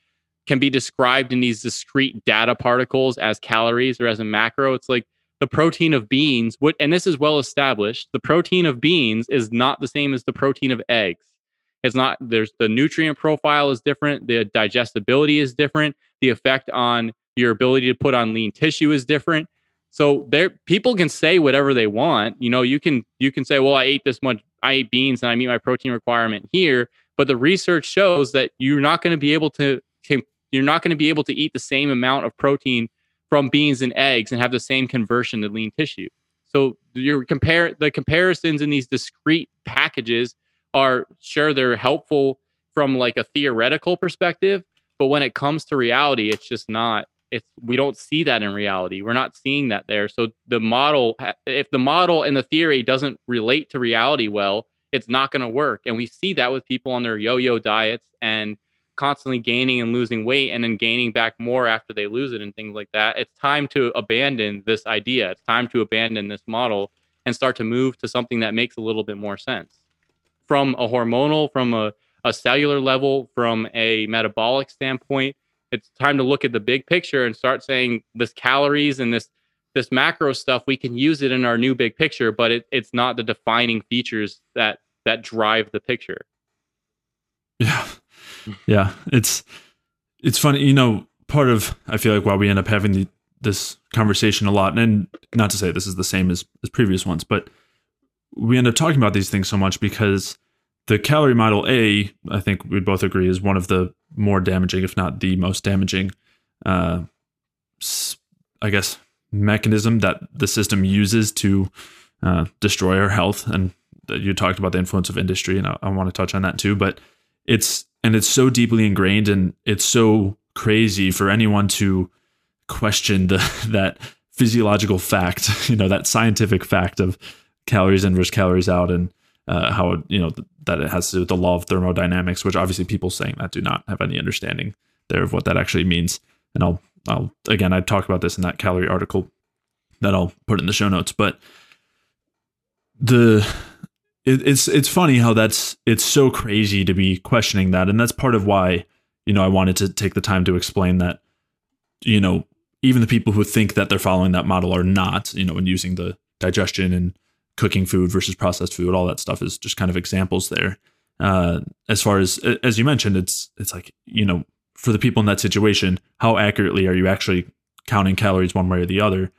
can be described in these discrete data particles as calories or as a macro. It's like the protein of beans, what and this is well established. The protein of beans is not the same as the protein of eggs. It's not there's the nutrient profile is different, the digestibility is different, the effect on your ability to put on lean tissue is different. So there people can say whatever they want. You know, you can you can say, well, I ate this much, I ate beans and I meet my protein requirement here. But the research shows that you're not going to be able to, you're not going to be able to eat the same amount of protein from beans and eggs and have the same conversion to lean tissue. So your compare the comparisons in these discrete packages are sure they're helpful from like a theoretical perspective, but when it comes to reality, it's just not. It's we don't see that in reality. We're not seeing that there. So the model, if the model and the theory doesn't relate to reality well, it's not going to work. And we see that with people on their yo-yo diets and constantly gaining and losing weight and then gaining back more after they lose it and things like that. It's time to abandon this idea. It's time to abandon this model and start to move to something that makes a little bit more sense from a hormonal, from a, a cellular level, from a metabolic standpoint. It's time to look at the big picture and start saying this calories and this this macro stuff we can use it in our new big picture, but it, it's not the defining features that that drive the picture. Yeah. Yeah. It's it's funny, you know, part of I feel like why we end up having the, this conversation a lot, and not to say this is the same as, as previous ones, but we end up talking about these things so much because the calorie model A, I think we both agree, is one of the more damaging, if not the most damaging, uh, I guess, mechanism that the system uses to uh, destroy our health. And you talked about the influence of industry, and I, I want to touch on that too. But it's and it's so deeply ingrained, and it's so crazy for anyone to question the [laughs] that physiological fact, [laughs] you know, that scientific fact of calories in versus calories out, and uh, how you know that it has to do with the law of thermodynamics, which obviously people saying that do not have any understanding there of what that actually means. And I'll I'll again I talk about this in that calorie article that I'll put in the show notes, but the it, it's it's funny how that's it's so crazy to be questioning that, and that's part of why you know I wanted to take the time to explain that you know even the people who think that they're following that model are not you know and using the digestion and cooking food versus processed food all that stuff is just kind of examples there. Uh, as far as as you mentioned it's it's like you know for the people in that situation how accurately are you actually counting calories one way or the other?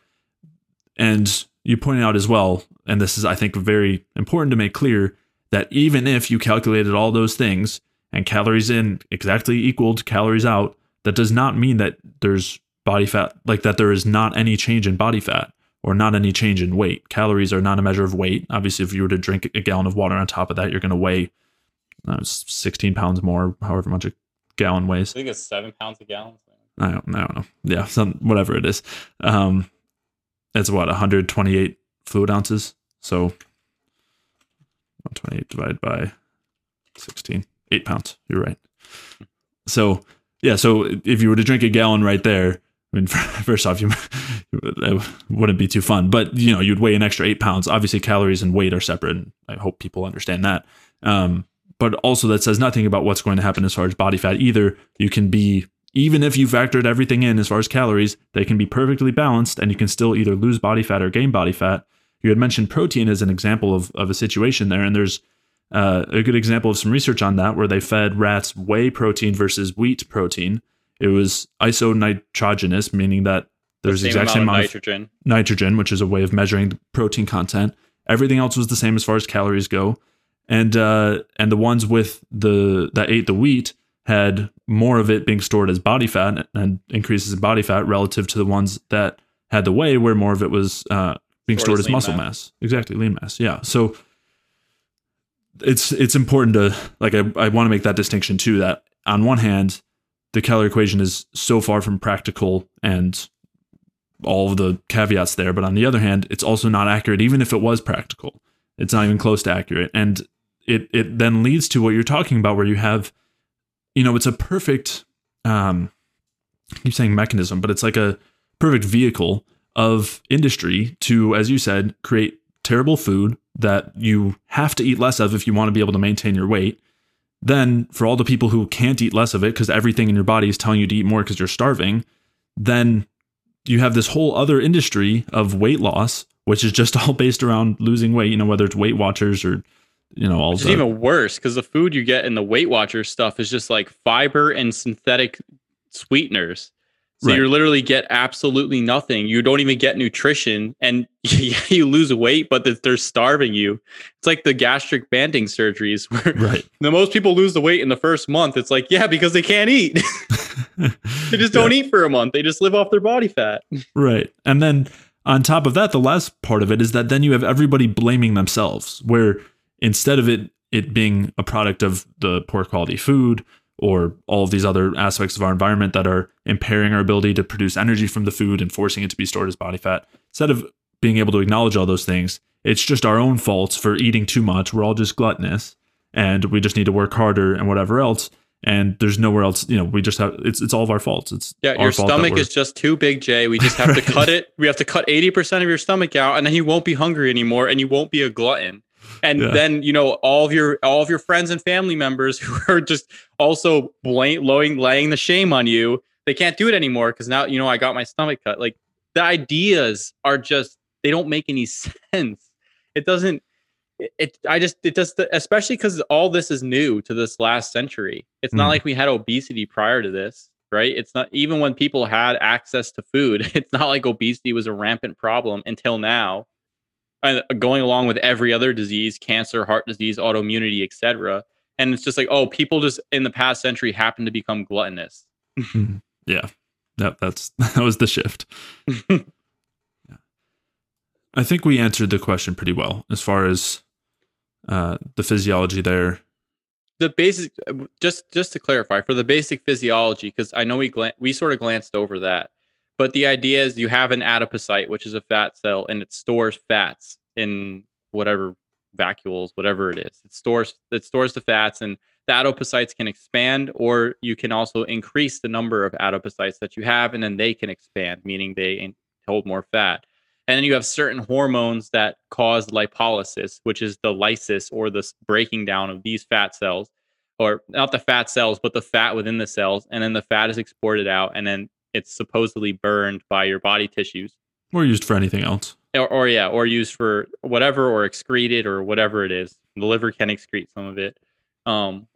And you pointed out as well, and this is, I think, very important to make clear that even if you calculated all those things and calories in exactly equaled calories out, that does not mean that there's body fat, like that there is not any change in body fat or not any change in weight. Calories are not a measure of weight. Obviously, if you were to drink a gallon of water on top of that, you're going to weigh uh, 16 pounds more, however much a gallon weighs. I think it's seven pounds a gallon. I don't, I don't know. Yeah, some whatever it is. Um, it's what 128 fluid ounces. So 128 divided by 16, eight pounds. You're right. So yeah, so if you were to drink a gallon right there, I mean, [laughs] first off, you it wouldn't be too fun, but you know, you'd weigh an extra eight pounds. Obviously, calories and weight are separate. And I hope people understand that. Um, but also, that says nothing about what's going to happen as far as body fat either. You can be even if you factored everything in as far as calories, they can be perfectly balanced and you can still either lose body fat or gain body fat. You had mentioned protein as an example of, of a situation there, and there's uh, a good example of some research on that where they fed rats whey protein versus wheat protein. It was isonitrogenous, meaning that there's the exact same amount of nitrogen. nitrogen, which is a way of measuring protein content. Everything else was the same as far as calories go, and uh, and the ones with the that ate the wheat had more of it being stored as body fat and increases in body fat relative to the ones that had the whey where more of it was uh, being stored, stored as, as muscle mass. mass. Exactly, lean mass. Yeah. So it's it's important to like I, I want to make that distinction too that on one hand the calorie equation is so far from practical and all of the caveats there but on the other hand it's also not accurate even if it was practical it's not even close to accurate and it it then leads to what you're talking about where you have you know, it's a perfect um I keep saying mechanism, but it's like a perfect vehicle of industry to, as you said, create terrible food that you have to eat less of if you want to be able to maintain your weight. Then, for all the people who can't eat less of it because everything in your body is telling you to eat more because you're starving, then you have this whole other industry of weight loss, which is just [laughs] all based around losing weight, you know, whether it's Weight Watchers or you know, all is even worse because the food you get in the Weight Watcher stuff is just like fiber and synthetic sweeteners. So right. you literally get absolutely nothing. You don't even get nutrition, and [laughs] you lose weight, but they're starving you. It's like the gastric banding surgeries, [laughs] where right. the most people lose the weight in the first month. It's like, yeah, because they can't eat. [laughs] they just don't yeah. eat for a month. They just live off their body fat. Right, and then on top of that, the last part of it is that then you have everybody blaming themselves, where instead of it it being a product of the poor quality food or all of these other aspects of our environment that are impairing our ability to produce energy from the food and forcing it to be stored as body fat. Instead of being able to acknowledge all those things it's just our own faults for eating too much. We're all just gluttonous and we just need to work harder and whatever else. And there's nowhere else you know we just have it's it's all of our faults. It's yeah your stomach is just too big jay. We just have to [laughs] cut it. We have to cut 80% of your stomach out and then you won't be hungry anymore and you won't be a glutton and yeah. then you know all of your all of your friends and family members [laughs] who are just also blame, laying laying the shame on you they can't do it anymore because now you know i got my stomach cut. Like the ideas are just they don't make any [laughs] sense. It doesn't it, i just it does especially because all this is new to this last century. It's not mm. like we had obesity prior to this right? It's not even when people had access to food [laughs] it's not like obesity was a rampant problem until now going along with every other disease, cancer, heart disease, autoimmunity, etc. And it's just like, oh, people just in the past century happen to become gluttonous. yeah, that that's [laughs] that was the shift. [laughs] yeah. I think we answered the question pretty well as far as uh, the physiology there. The basic, just just to clarify, for the basic physiology, because I know we glan- we sort of glanced over that, but the idea is you have an adipocyte, which is a fat cell, and it stores fats in whatever vacuoles, whatever it is. It stores it stores the fats, and the adipocytes can expand, or you can also increase the number of adipocytes that you have, and then they can expand, meaning they hold more fat. And then you have certain hormones that cause lipolysis, which is the lysis or the breaking down of these fat cells, or not the fat cells, but the fat within the cells. And then the fat is exported out, and then it's supposedly burned by your body tissues. Or used for anything else. Or, or yeah, or used for whatever, or excreted, or whatever it is. The liver can excrete some of it. Um,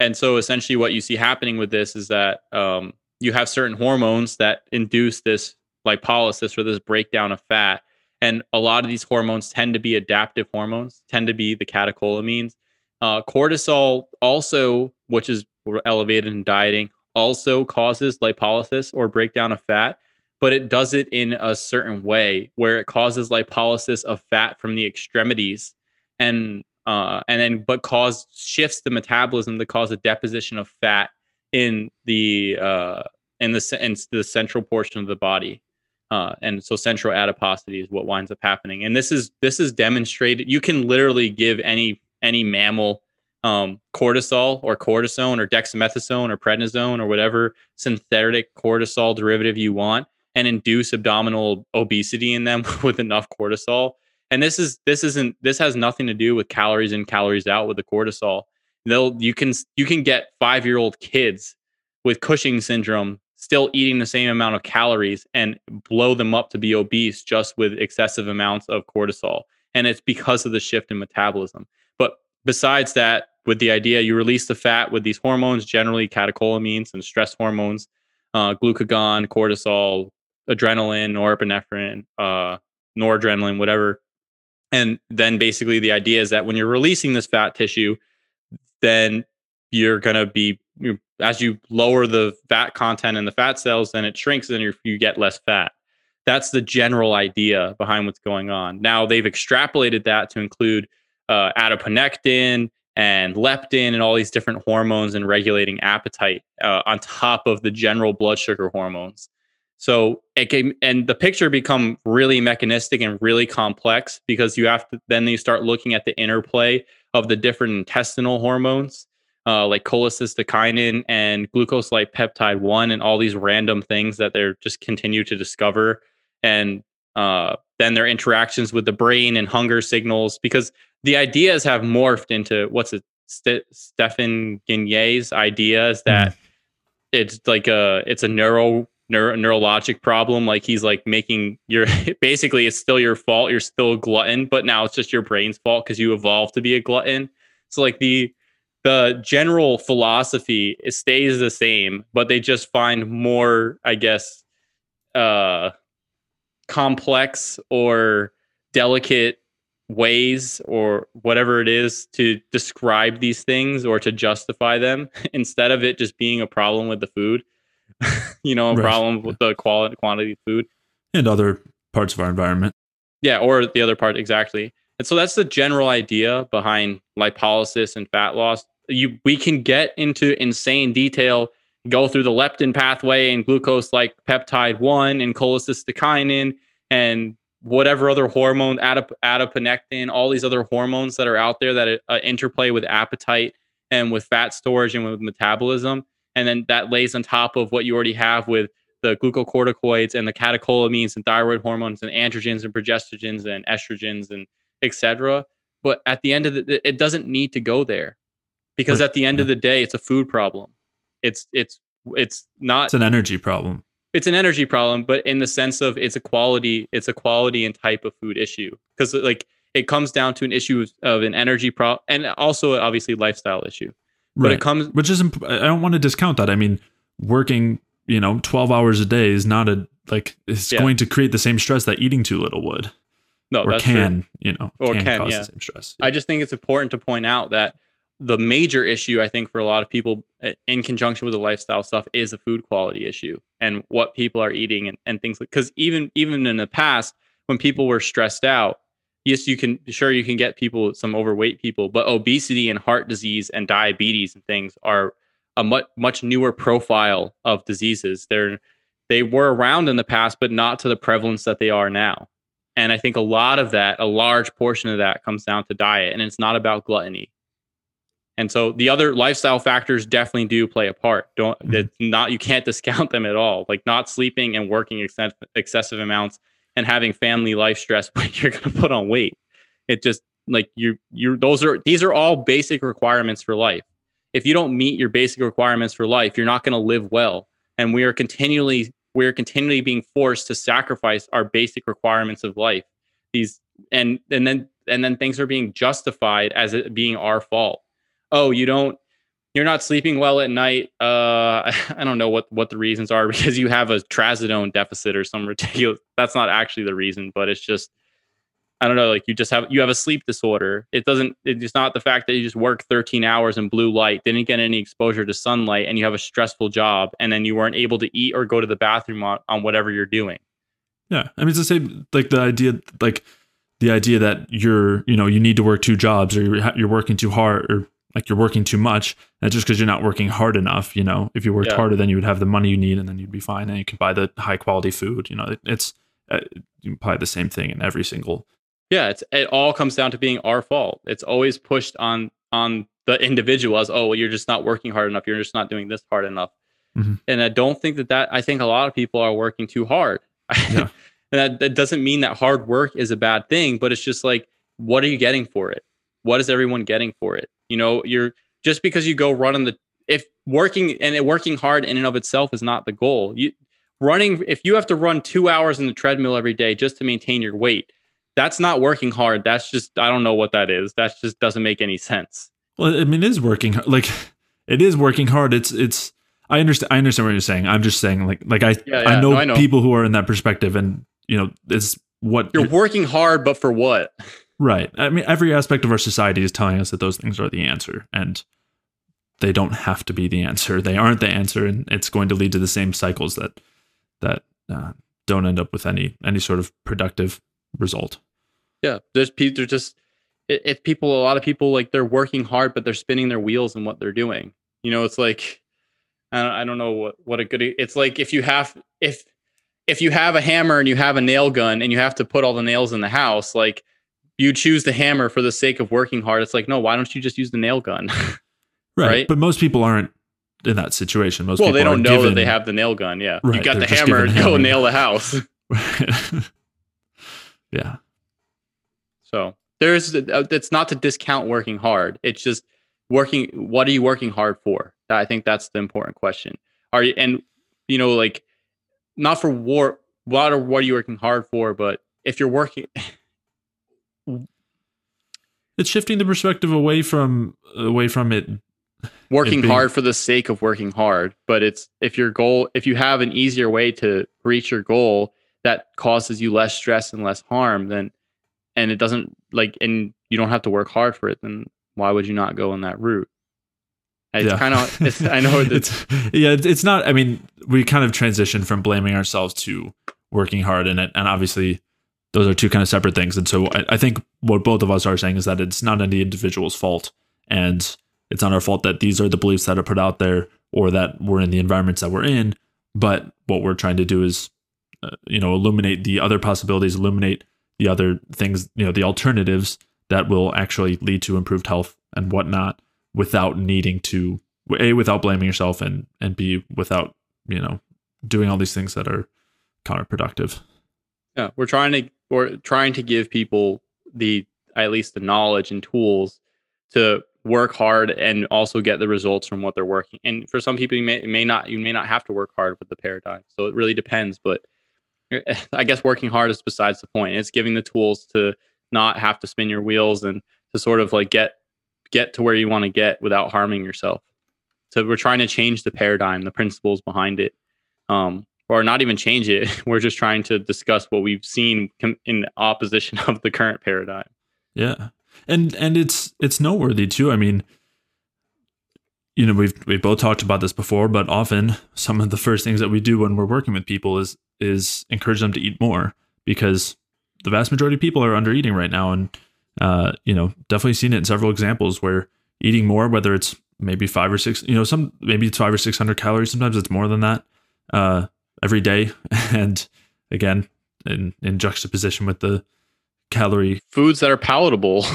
and so essentially, what you see happening with this is that um, you have certain hormones that induce this lipolysis or this breakdown of fat. And a lot of these hormones tend to be adaptive hormones, tend to be the catecholamines. Uh, cortisol also, which is elevated in dieting, also causes lipolysis or breakdown of fat, but it does it in a certain way where it causes lipolysis of fat from the extremities and uh, and then but cause shifts the metabolism to cause a deposition of fat in the uh, in the in the central portion of the body. Uh, and so central adiposity is what winds up happening. And this is this is demonstrated. You can literally give any any mammal um, cortisol or cortisone or dexamethasone or prednisone or whatever synthetic cortisol derivative you want and induce abdominal obesity in them [laughs] with enough cortisol. And this is this isn't this has nothing to do with calories in calories out with the cortisol. They'll you can you can get five year old kids with Cushing syndrome still eating the same amount of calories and blow them up to be obese just with excessive amounts of cortisol. And it's because of the shift in metabolism. But besides that, with the idea you release the fat with these hormones, generally catecholamines and stress hormones, uh, glucagon, cortisol, adrenaline, norepinephrine, uh, noradrenaline, whatever. And then basically the idea is that when you're releasing this fat tissue, then you're going to be as you lower the fat content in the fat cells, then it shrinks and you get less fat. That's the general idea behind what's going on. Now they've extrapolated that to include uh, adiponectin and leptin and all these different hormones and regulating appetite uh, on top of the general blood sugar hormones. So it came, and the picture become really mechanistic and really complex because you have to then you start looking at the interplay of the different intestinal hormones uh, like cholecystokinin and glucose like peptide 1 and all these random things that they're just continue to discover and uh, then their interactions with the brain and hunger signals because the ideas have morphed into what's it St- Stephan Guyenet's idea is that mm. it's like a it's a neuro, neuro neurologic problem. Like he's like making your [laughs] basically it's still your fault. You're still a glutton but now it's just your brain's fault because you evolved to be a glutton. So like the the general philosophy stays the same, but they just find more, I guess, uh, complex or delicate ways or whatever it is to describe these things or to justify them [laughs] instead of it just being a problem with the food, [laughs] you know, a right. problem with the quality quantity of food and other parts of our environment. Yeah, or the other part exactly. And so that's the general idea behind lipolysis and fat loss you we can get into insane detail, go through the leptin pathway and glucose like peptide one and cholecystokinin and whatever other hormone, adip- adiponectin, all these other hormones that are out there that uh, interplay with appetite and with fat storage and with metabolism. And then that lays on top of what you already have with the glucocorticoids and the catecholamines and thyroid hormones and androgens and progestogens and estrogens and etc. But at the end of the, it doesn't need to go there because at the end of the day it's a food problem it's it's it's not it's an energy problem it's an energy problem but in the sense of it's a quality it's a quality and type of food issue because like it comes down to an issue of an energy problem and also obviously lifestyle issue but right. it comes which is imp- i don't want to discount that i mean working you know 12 hours a day is not a like it's yeah. going to create the same stress that eating too little would no or can true. you know or can, can cause yeah. the same stress yeah. i just think it's important to point out that the major issue I think for a lot of people uh, in conjunction with the lifestyle stuff is a food quality issue and what people are eating and, and things like because even even in the past when people were stressed out, yes, you can sure you can get people some overweight people, but obesity and heart disease and diabetes and things are a much much newer profile of diseases. They're they were around in the past, but not to the prevalence that they are now. And I think a lot of that, a large portion of that comes down to diet. And it's not about gluttony. And so the other lifestyle factors definitely do play a part. Don't mm-hmm. not you can't [laughs] discount them at all. Like not sleeping and working excessive, excessive amounts and having family life stress [laughs] when you're going to put on weight. It just like you you those are these are all basic requirements for life. If you don't meet your basic requirements for life, you're not going to live well. And we are continually we are continually being forced to sacrifice our basic requirements of life. These and and then and then things are being justified as it being our fault. Oh, you don't you're not sleeping well at night. Uh, [laughs] I don't know what what the reasons are [laughs] because you have a trazodone deficit or some ridiculous. [laughs] That's not actually the reason, but it's just I don't know. Like you just have you have a sleep disorder. It doesn't. It's not the fact that you just work 13 hours in blue light, didn't get any exposure to sunlight, and you have a stressful job, and then you weren't able to eat or go to the bathroom on, on whatever you're doing. Yeah, I mean it's the same. Like the idea, like the idea that you're, you know, you need to work two jobs, or you're, you're working too hard, or like you're working too much and just because you're not working hard enough you know if you worked yeah. harder then you would have the money you need and then you'd be fine and you can buy the high quality food you know it, it's uh, you apply the same thing in every single yeah it's it all comes down to being our fault it's always pushed on on the individual as oh well you're just not working hard enough you're just not doing this hard enough mm-hmm. and i don't think that that i think a lot of people are working too hard yeah. [laughs] and that, that doesn't mean that hard work is a bad thing but it's just like what are you getting for it what is everyone getting for it you know, you're just because you go run on the if working and working hard in and of itself is not the goal. You running if you have to run two hours in the treadmill every day just to maintain your weight, that's not working hard. That's just I don't know what that is. That just doesn't make any sense. Well, I mean, it is working like it is working hard. It's it's I understand I understand what you're saying. I'm just saying like like I yeah, yeah. I, know no, I know people who are in that perspective and you know it's what you're working hard, but for what? Right. I mean, every aspect of our society is telling us that those things are the answer, and they don't have to be the answer. They aren't the answer, and it's going to lead to the same cycles that that uh, don't end up with any any sort of productive result. Yeah, there's people. Just if people, a lot of people like they're working hard, but they're spinning their wheels in what they're doing. You know, it's like I don't know what what a good. It's like if you have if if you have a hammer and you have a nail gun and you have to put all the nails in the house, like you choose the hammer for the sake of working hard. It's like, no, why don't you just use the nail gun? [laughs] right. right. But most people aren't in that situation. Most well, they don't know given, that they have the nail gun. Yeah. Right, you got the hammer, go hammer. nail the house. [laughs] yeah. So there's, uh, it's not to discount working hard. It's just working. What are you working hard for? I think that's the important question. Are you, and you know, like not for war, what are, what are you working hard for? But if you're working, [laughs] it's shifting the perspective away from away from it working it being, hard for the sake of working hard but it's if your goal if you have an easier way to reach your goal that causes you less stress and less harm then and it doesn't like and you don't have to work hard for it then why would you not go on that route it's yeah. kind of [laughs] i know it's yeah it's not i mean we kind of transition from blaming ourselves to working hard in it and obviously those are two kind of separate things. And so I, I, think what both of us are saying is that it's not any individual's fault. And it's not our fault that these are the beliefs that are put out there or that we're in the environments that we're in. But what we're trying to do is, uh, you know, illuminate the other possibilities, illuminate the other things, you know, the alternatives that will actually lead to improved health and whatnot without needing to, A, without blaming yourself and, and B, without, you know, doing all these things that are counterproductive. Yeah, we're trying to we're trying to give people the at least the knowledge and tools to work hard and also get the results from what they're working. And for some people, you may may not you may not have to work hard with the paradigm. So it really depends. But [laughs] I guess working hard is besides the point. It's giving the tools to not have to spin your wheels and to sort of like get get to where you want to get without harming yourself. So we're trying to change the paradigm, the principles behind it. Um, or not even change it. [laughs] We're just trying to discuss what we've seen in opposition [laughs] of the current paradigm. Yeah. And and it's it's noteworthy too. I mean, you know, we've we've both talked about this before, but often some of the first things that we do when we're working with people is is encourage them to eat more because the vast majority of people are under eating right now, and uh, you know, definitely seen it in several examples where eating more, whether it's maybe five or six, you know, some maybe it's five or six hundred calories. Sometimes it's more than that uh, every day, [laughs] and again, in in juxtaposition with the calorie foods that are palatable.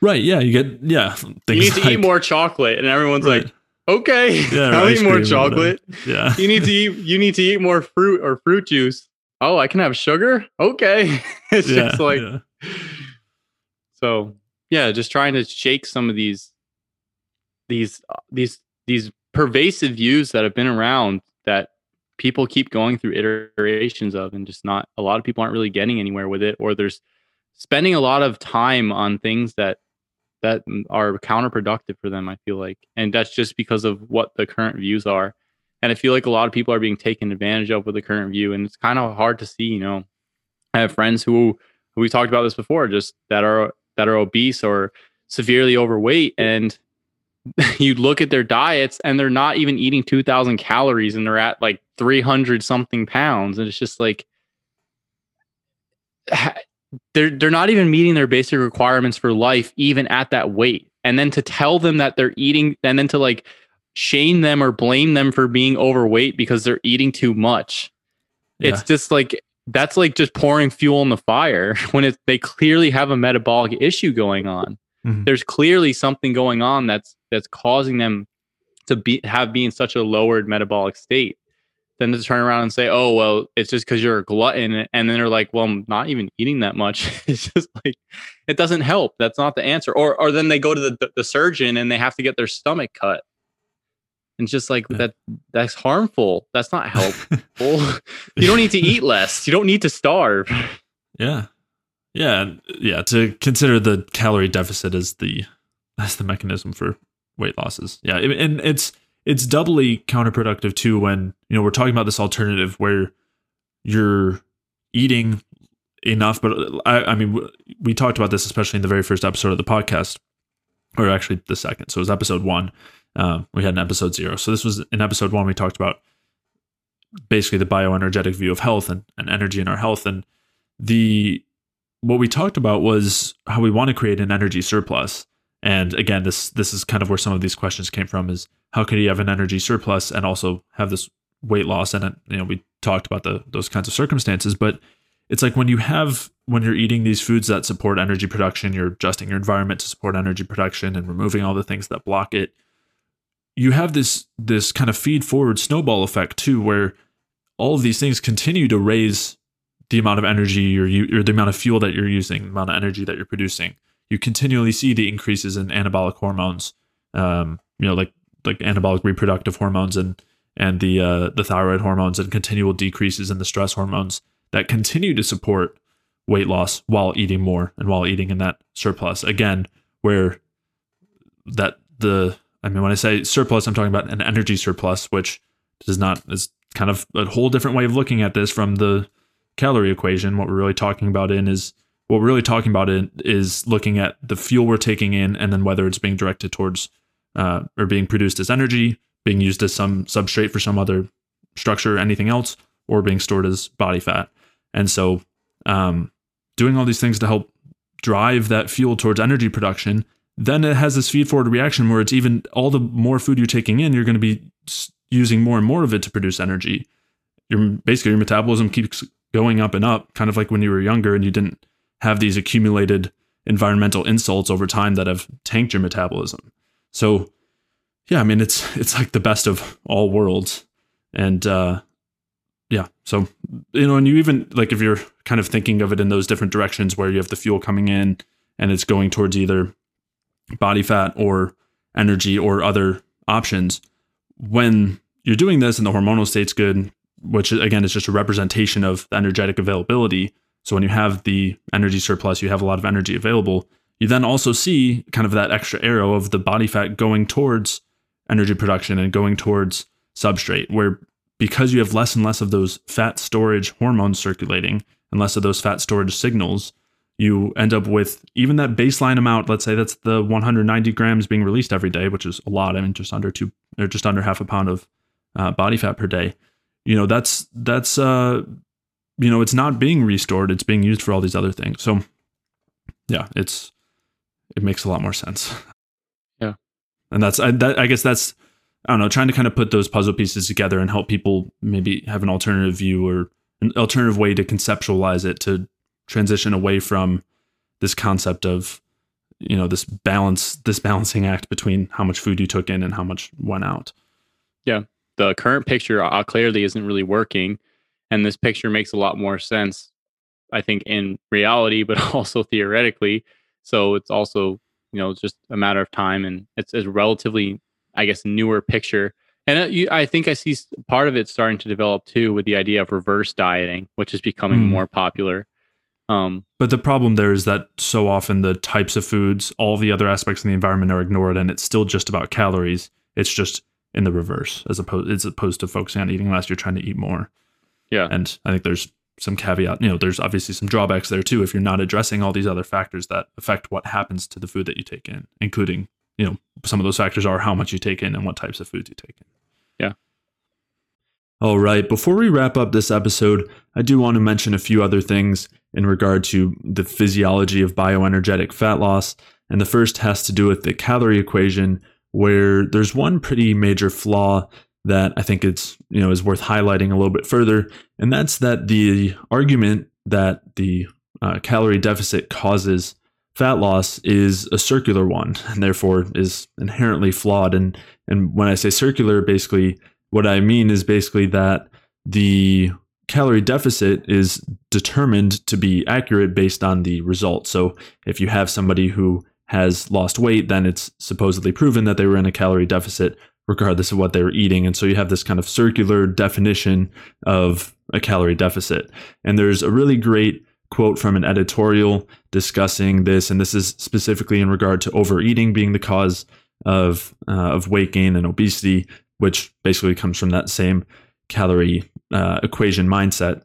Right. Yeah. You get yeah. You need to like, eat more chocolate, and everyone's right. like, okay, [laughs] yeah, I'll eat more chocolate. Yeah. you need to eat. You need to eat more fruit or fruit juice. Oh, I can have sugar. Okay. [laughs] it's yeah, just like. Yeah. So yeah, just trying to shake some of these, these, these, these pervasive views that have been around that people keep going through iterations of, and just not a lot of people aren't really getting anywhere with it, or there's spending a lot of time on things that that are counterproductive for them. I feel like, and that's just because of what the current views are. And I feel like a lot of people are being taken advantage of with the current view, and it's kind of hard to see. You know, I have friends who, who we talked about this before, just that are that are obese or severely overweight, and [laughs] you look at their diets and they're not even eating 2000 calories and they're at like 300 something pounds. And it's just like [sighs] they're they're not even meeting their basic requirements for life even at that weight. And then to tell them that they're eating and then to like shame them or blame them for being overweight because they're eating too much. Yeah. it's just like that's like just pouring fuel in the fire [laughs] when it, they clearly have a metabolic issue going on mm-hmm. there's clearly something going on that's that's causing them to be have be in such a lowered metabolic state then to turn around and say, "Oh, well, it's just because you're a glutton," and then they're like, "Well, I'm not even eating that much." [laughs] it's just like it doesn't help. That's not the answer. Or or then they go to the the surgeon and they have to get their stomach cut. And just like that, that's harmful. That's not [laughs] helpful. you don't need to eat less. You don't need to starve. Yeah, yeah, yeah. To consider the calorie deficit as the as the mechanism for weight losses. Yeah, and it's it's doubly counterproductive too when you know we're talking about this alternative where you're eating enough but I, I mean we talked about this especially in the very first episode of the podcast or actually the second so it was episode one um, we had an episode zero so this was in episode one we talked about basically the bioenergetic view of health and, and energy in our health and the what we talked about was how we want to create an energy surplus and again, this this is kind of where some of these questions came from: is how can you have an energy surplus and also have this weight loss? And uh, you know, we talked about the those kinds of circumstances, but it's like when you have when you're eating these foods that support energy production, you're adjusting your environment to support energy production and removing all the things that block it. You have this this kind of feed forward snowball effect too, where all of these things continue to raise the amount of energy you're or the amount of fuel that you're using, the amount of energy that you're producing you continually see the increases in anabolic hormones, um, you know, like like anabolic reproductive hormones and and the uh, the thyroid hormones and continual decreases in the stress hormones that continue to support weight loss while eating more and while eating in that surplus. Again, where that the I mean when I say surplus, I'm talking about an energy surplus, which does not is kind of a whole different way of looking at this from the calorie equation. What we're really talking about in is what we're really talking about is looking at the fuel we're taking in and then whether it's being directed towards uh, or being produced as energy, being used as some substrate for some other structure, anything else, or being stored as body fat. And so, um, doing all these things to help drive that fuel towards energy production, then it has this feed forward reaction where it's even all the more food you're taking in, you're going to be using more and more of it to produce energy. Your basically your metabolism keeps going up and up, kind of like when you were younger and you didn't have these accumulated environmental insults over time that have tanked your metabolism. So yeah, I mean it's [laughs] it's like the best of all worlds. And uh yeah, so you know, and you even like if you're kind of thinking of it in those different directions where you have the fuel coming in and it's going towards either body fat or energy or other options, when you're doing this and the hormonal state's good, which again is just a representation of the energetic availability, so when you have the energy surplus, you have a lot of energy available. You then also see kind of that extra arrow of the body fat going towards energy production and going towards substrate, where because you have less and less of those fat storage hormones circulating and less of those fat storage signals, you end up with even that baseline amount. Let's say that's the 190 grams being released every day, which is a lot. I mean, just under two or just under half a pound of uh, body fat per day. You know, that's that's uh, you know, it's not being restored, it's being used for all these other things. So yeah, it's it makes a lot more sense. Yeah. And that's I that, I guess that's I don't know, trying to kind of put those puzzle pieces together and help people maybe have an alternative view or an alternative way to conceptualize it to transition away from this concept of you know this balance this balancing act between how much food you took in and how much went out yeah the current picture uh, clearly isn't really working and this picture makes a lot more sense i think in reality but [laughs] also theoretically so it's also you know just a matter of time and it's a relatively i guess newer picture and uh, you, I think I see part of it starting to develop too with the idea of reverse dieting, which is becoming mm. more popular. Um, but the problem there is that so often the types of foods, all the other aspects of the environment are ignored, and it's still just about calories. It's just in the reverse, as opposed as opposed to focusing on eating less. You're trying to eat more. Yeah, and I think there's some caveat. You know, there's obviously some drawbacks there too if you're not addressing all these other factors that affect what happens to the food that you take in, including you know some of those factors are how much you take in and what types of foods you take in. Yeah. All right, before we wrap up this episode, I do want to mention a few other things in regard to the physiology of bioenergetic fat loss. And the first has to do with the calorie equation, where there's one pretty major flaw that I think it's you know is worth highlighting a little bit further, and that's that the argument that the uh, calorie deficit causes fat loss is a circular one, and therefore is inherently flawed. And and when I say circular, basically what I mean is basically that the calorie deficit is determined to be accurate based on the result. So if you have somebody who has lost weight, then it's supposedly proven that they were in a calorie deficit regardless of what they were eating. And so you have this kind of circular definition of a calorie deficit. And there's a really great quote from an editorial discussing this, and this is specifically in regard to overeating being the cause of uh, of weight gain and obesity which basically comes from that same calorie uh, equation mindset.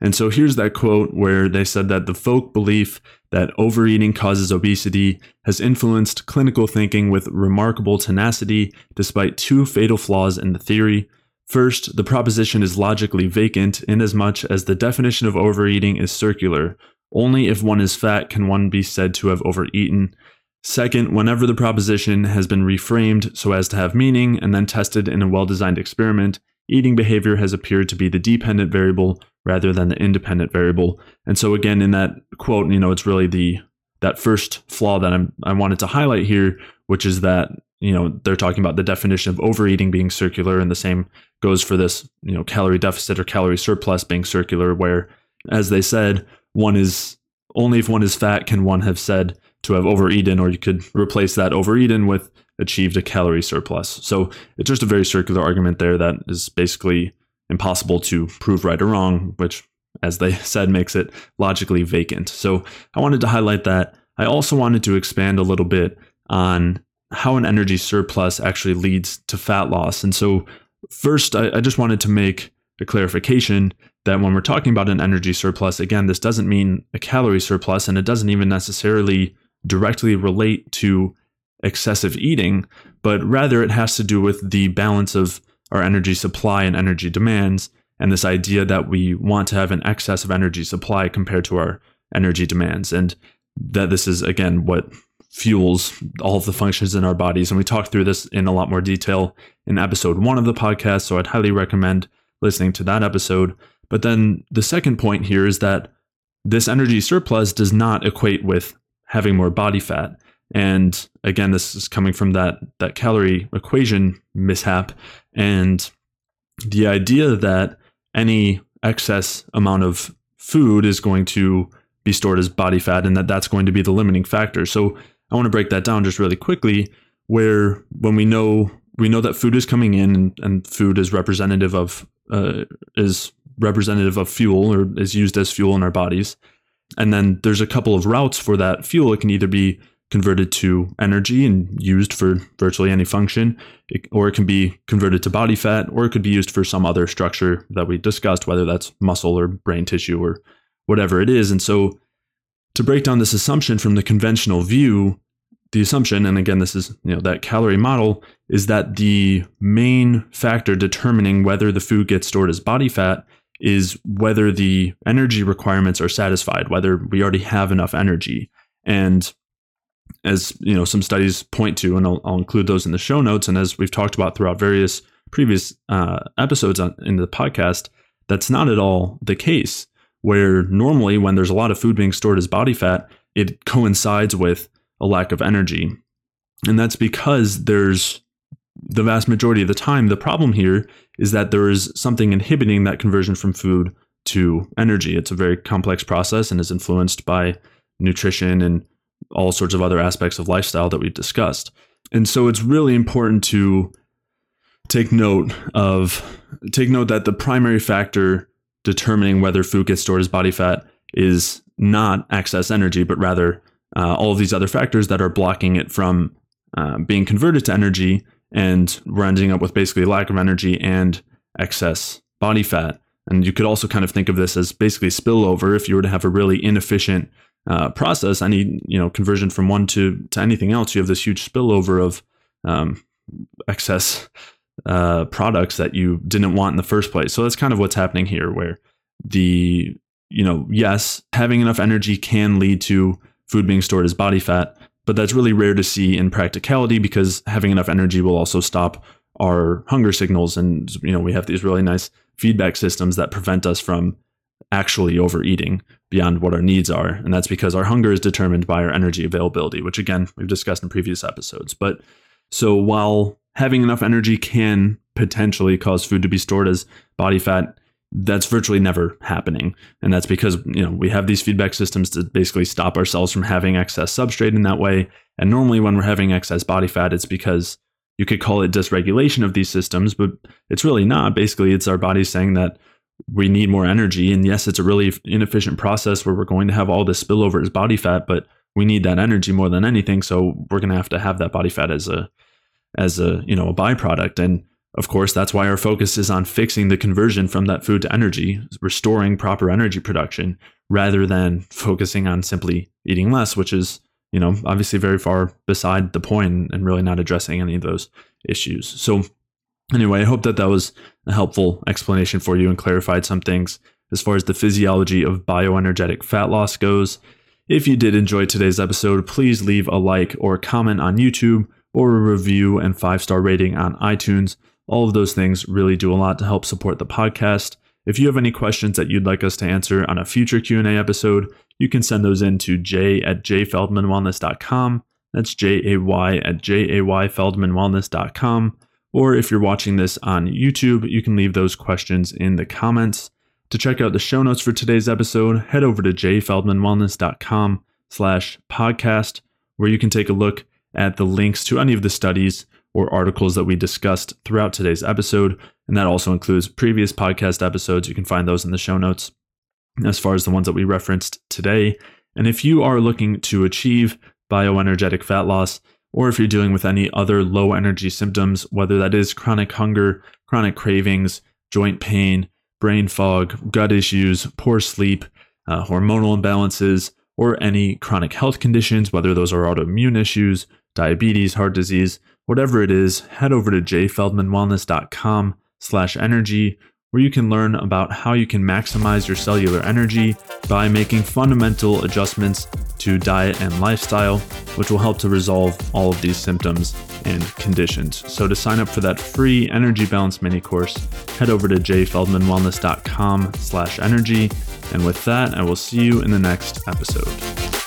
And so here's that quote where they said that the folk belief that overeating causes obesity has influenced clinical thinking with remarkable tenacity, despite two fatal flaws in the theory. First, the proposition is logically vacant inasmuch as the definition of overeating is circular. Only if one is fat can one be said to have overeaten. Second, whenever the proposition has been reframed so as to have meaning and then tested in a well designed experiment, eating behavior has appeared to be the dependent variable rather than the independent variable. And so again in that quote, you know, it's really the that first flaw that I'm, I wanted to highlight here, which is that you know they're talking about the definition of overeating being circular, and the same goes for this you know calorie deficit or calorie surplus being circular, where as they said, one is only if one is fat can one have said to have overeaten, or you could replace that overeaten with achieved a calorie surplus. So it's just a very circular argument there that is basically impossible to prove right or wrong, which, as they [laughs] said, makes it logically vacant. So I wanted to highlight that. I also wanted to expand a little bit on how an energy surplus actually leads to fat loss. And so, first, I, I just wanted to make a clarification that when we're talking about an energy surplus, again, this doesn't mean a calorie surplus, and it doesn't even necessarily directly relate to excessive eating, but rather it has to do with the balance of our energy supply and energy demands, and this idea that we want to have an excess of energy supply compared to our energy demands. And that this is, again, what fuels all of the functions in our bodies. And we talked through this in a lot more detail in episode one of the podcast. So I'd highly recommend listening to that episode. But then the second point here is that this energy surplus does not equate with having more body fat. And again, this is coming from that that calorie equation mishap and the idea that any excess amount of food is going to be stored as body fat and that that's going to be the limiting factor. So I want to break that down just really quickly where when we know we know that food is coming in and, and food is representative of uh, is representative of fuel or is used as fuel in our bodies and then there's a couple of routes for that fuel. It can either be converted to energy and used for virtually any function, or it can be converted to body fat, or it could be used for some other structure that we discussed, whether that's muscle or brain tissue or whatever it is. And so to break down this assumption from the conventional view, the assumption, and again, this is you know that calorie model, is that the main factor determining whether the food gets stored as body fat is whether the energy requirements are satisfied, whether we already have enough energy. And as you know, some studies point to, and I'll, I'll include those in the show notes. And as we've talked about throughout various previous uh, episodes on, in the podcast, that's not at all the case. Where normally, when there's a lot of food being stored as body fat, it coincides with a lack of energy. And that's because there's the vast majority of the time, the problem here is that there is something inhibiting that conversion from food to energy. It's a very complex process and is influenced by nutrition and all sorts of other aspects of lifestyle that we've discussed. And so it's really important to take note of take note that the primary factor determining whether food gets stored as body fat is not excess energy, but rather uh, all of these other factors that are blocking it from uh, being converted to energy and we're ending up with basically lack of energy and excess body fat. And you could also kind of think of this as basically spillover if you were to have a really inefficient uh, process, any you know conversion from one to to anything else, you have this huge spillover of um, excess uh, products that you didn't want in the first place. So that's kind of what's happening here, where the you know yes, having enough energy can lead to food being stored as body fat, but that's really rare to see in practicality because having enough energy will also stop our hunger signals and you know we have these really nice feedback systems that prevent us from actually overeating beyond what our needs are and that's because our hunger is determined by our energy availability which again we've discussed in previous episodes. But so while having enough energy can potentially cause food to be stored as body fat that's virtually never happening. And that's because you know we have these feedback systems to basically stop ourselves from having excess substrate in that way. And normally when we're having excess body fat it's because you could call it dysregulation of these systems but it's really not. Basically it's our body saying that we need more energy. And yes it's a really inefficient process where we're going to have all this spillover as body fat but we need that energy more than anything. So we're going to have to have that body fat as a as a you know a byproduct. And of course, that's why our focus is on fixing the conversion from that food to energy, restoring proper energy production, rather than focusing on simply eating less, which is, you know, obviously very far beside the point and really not addressing any of those issues. So, anyway, I hope that that was a helpful explanation for you and clarified some things as far as the physiology of bioenergetic fat loss goes. If you did enjoy today's episode, please leave a like or comment on YouTube or a review and five star rating on iTunes. All of those things really do a lot to help support the podcast. If you have any questions that you'd like us to answer on a future Q&A episode, you can send those in to jay at jayfeldmanwellness.com. That's J-A-Y at J-A-Y-feldmanwellness.com. Or if you're watching this on YouTube, you can leave those questions in the comments. To check out the show notes for today's episode, head over to jayfeldmanwellness.com slash podcast, where you can take a look at the links to any of the studies or articles that we discussed throughout today's episode. And that also includes previous podcast episodes. You can find those in the show notes as far as the ones that we referenced today. And if you are looking to achieve bioenergetic fat loss, or if you're dealing with any other low energy symptoms, whether that is chronic hunger, chronic cravings, joint pain, brain fog, gut issues, poor sleep, uh, hormonal imbalances, or any chronic health conditions, whether those are autoimmune issues, diabetes, heart disease, whatever it is, head over to jayfeldmanwellness.com slash energy, where you can learn about how you can maximize your cellular energy by making fundamental adjustments to diet and lifestyle, which will help to resolve all of these symptoms and conditions. So to sign up for that free energy balance mini course, head over to jayfeldmanwellness.com slash energy And with that, I will see you in the next episode.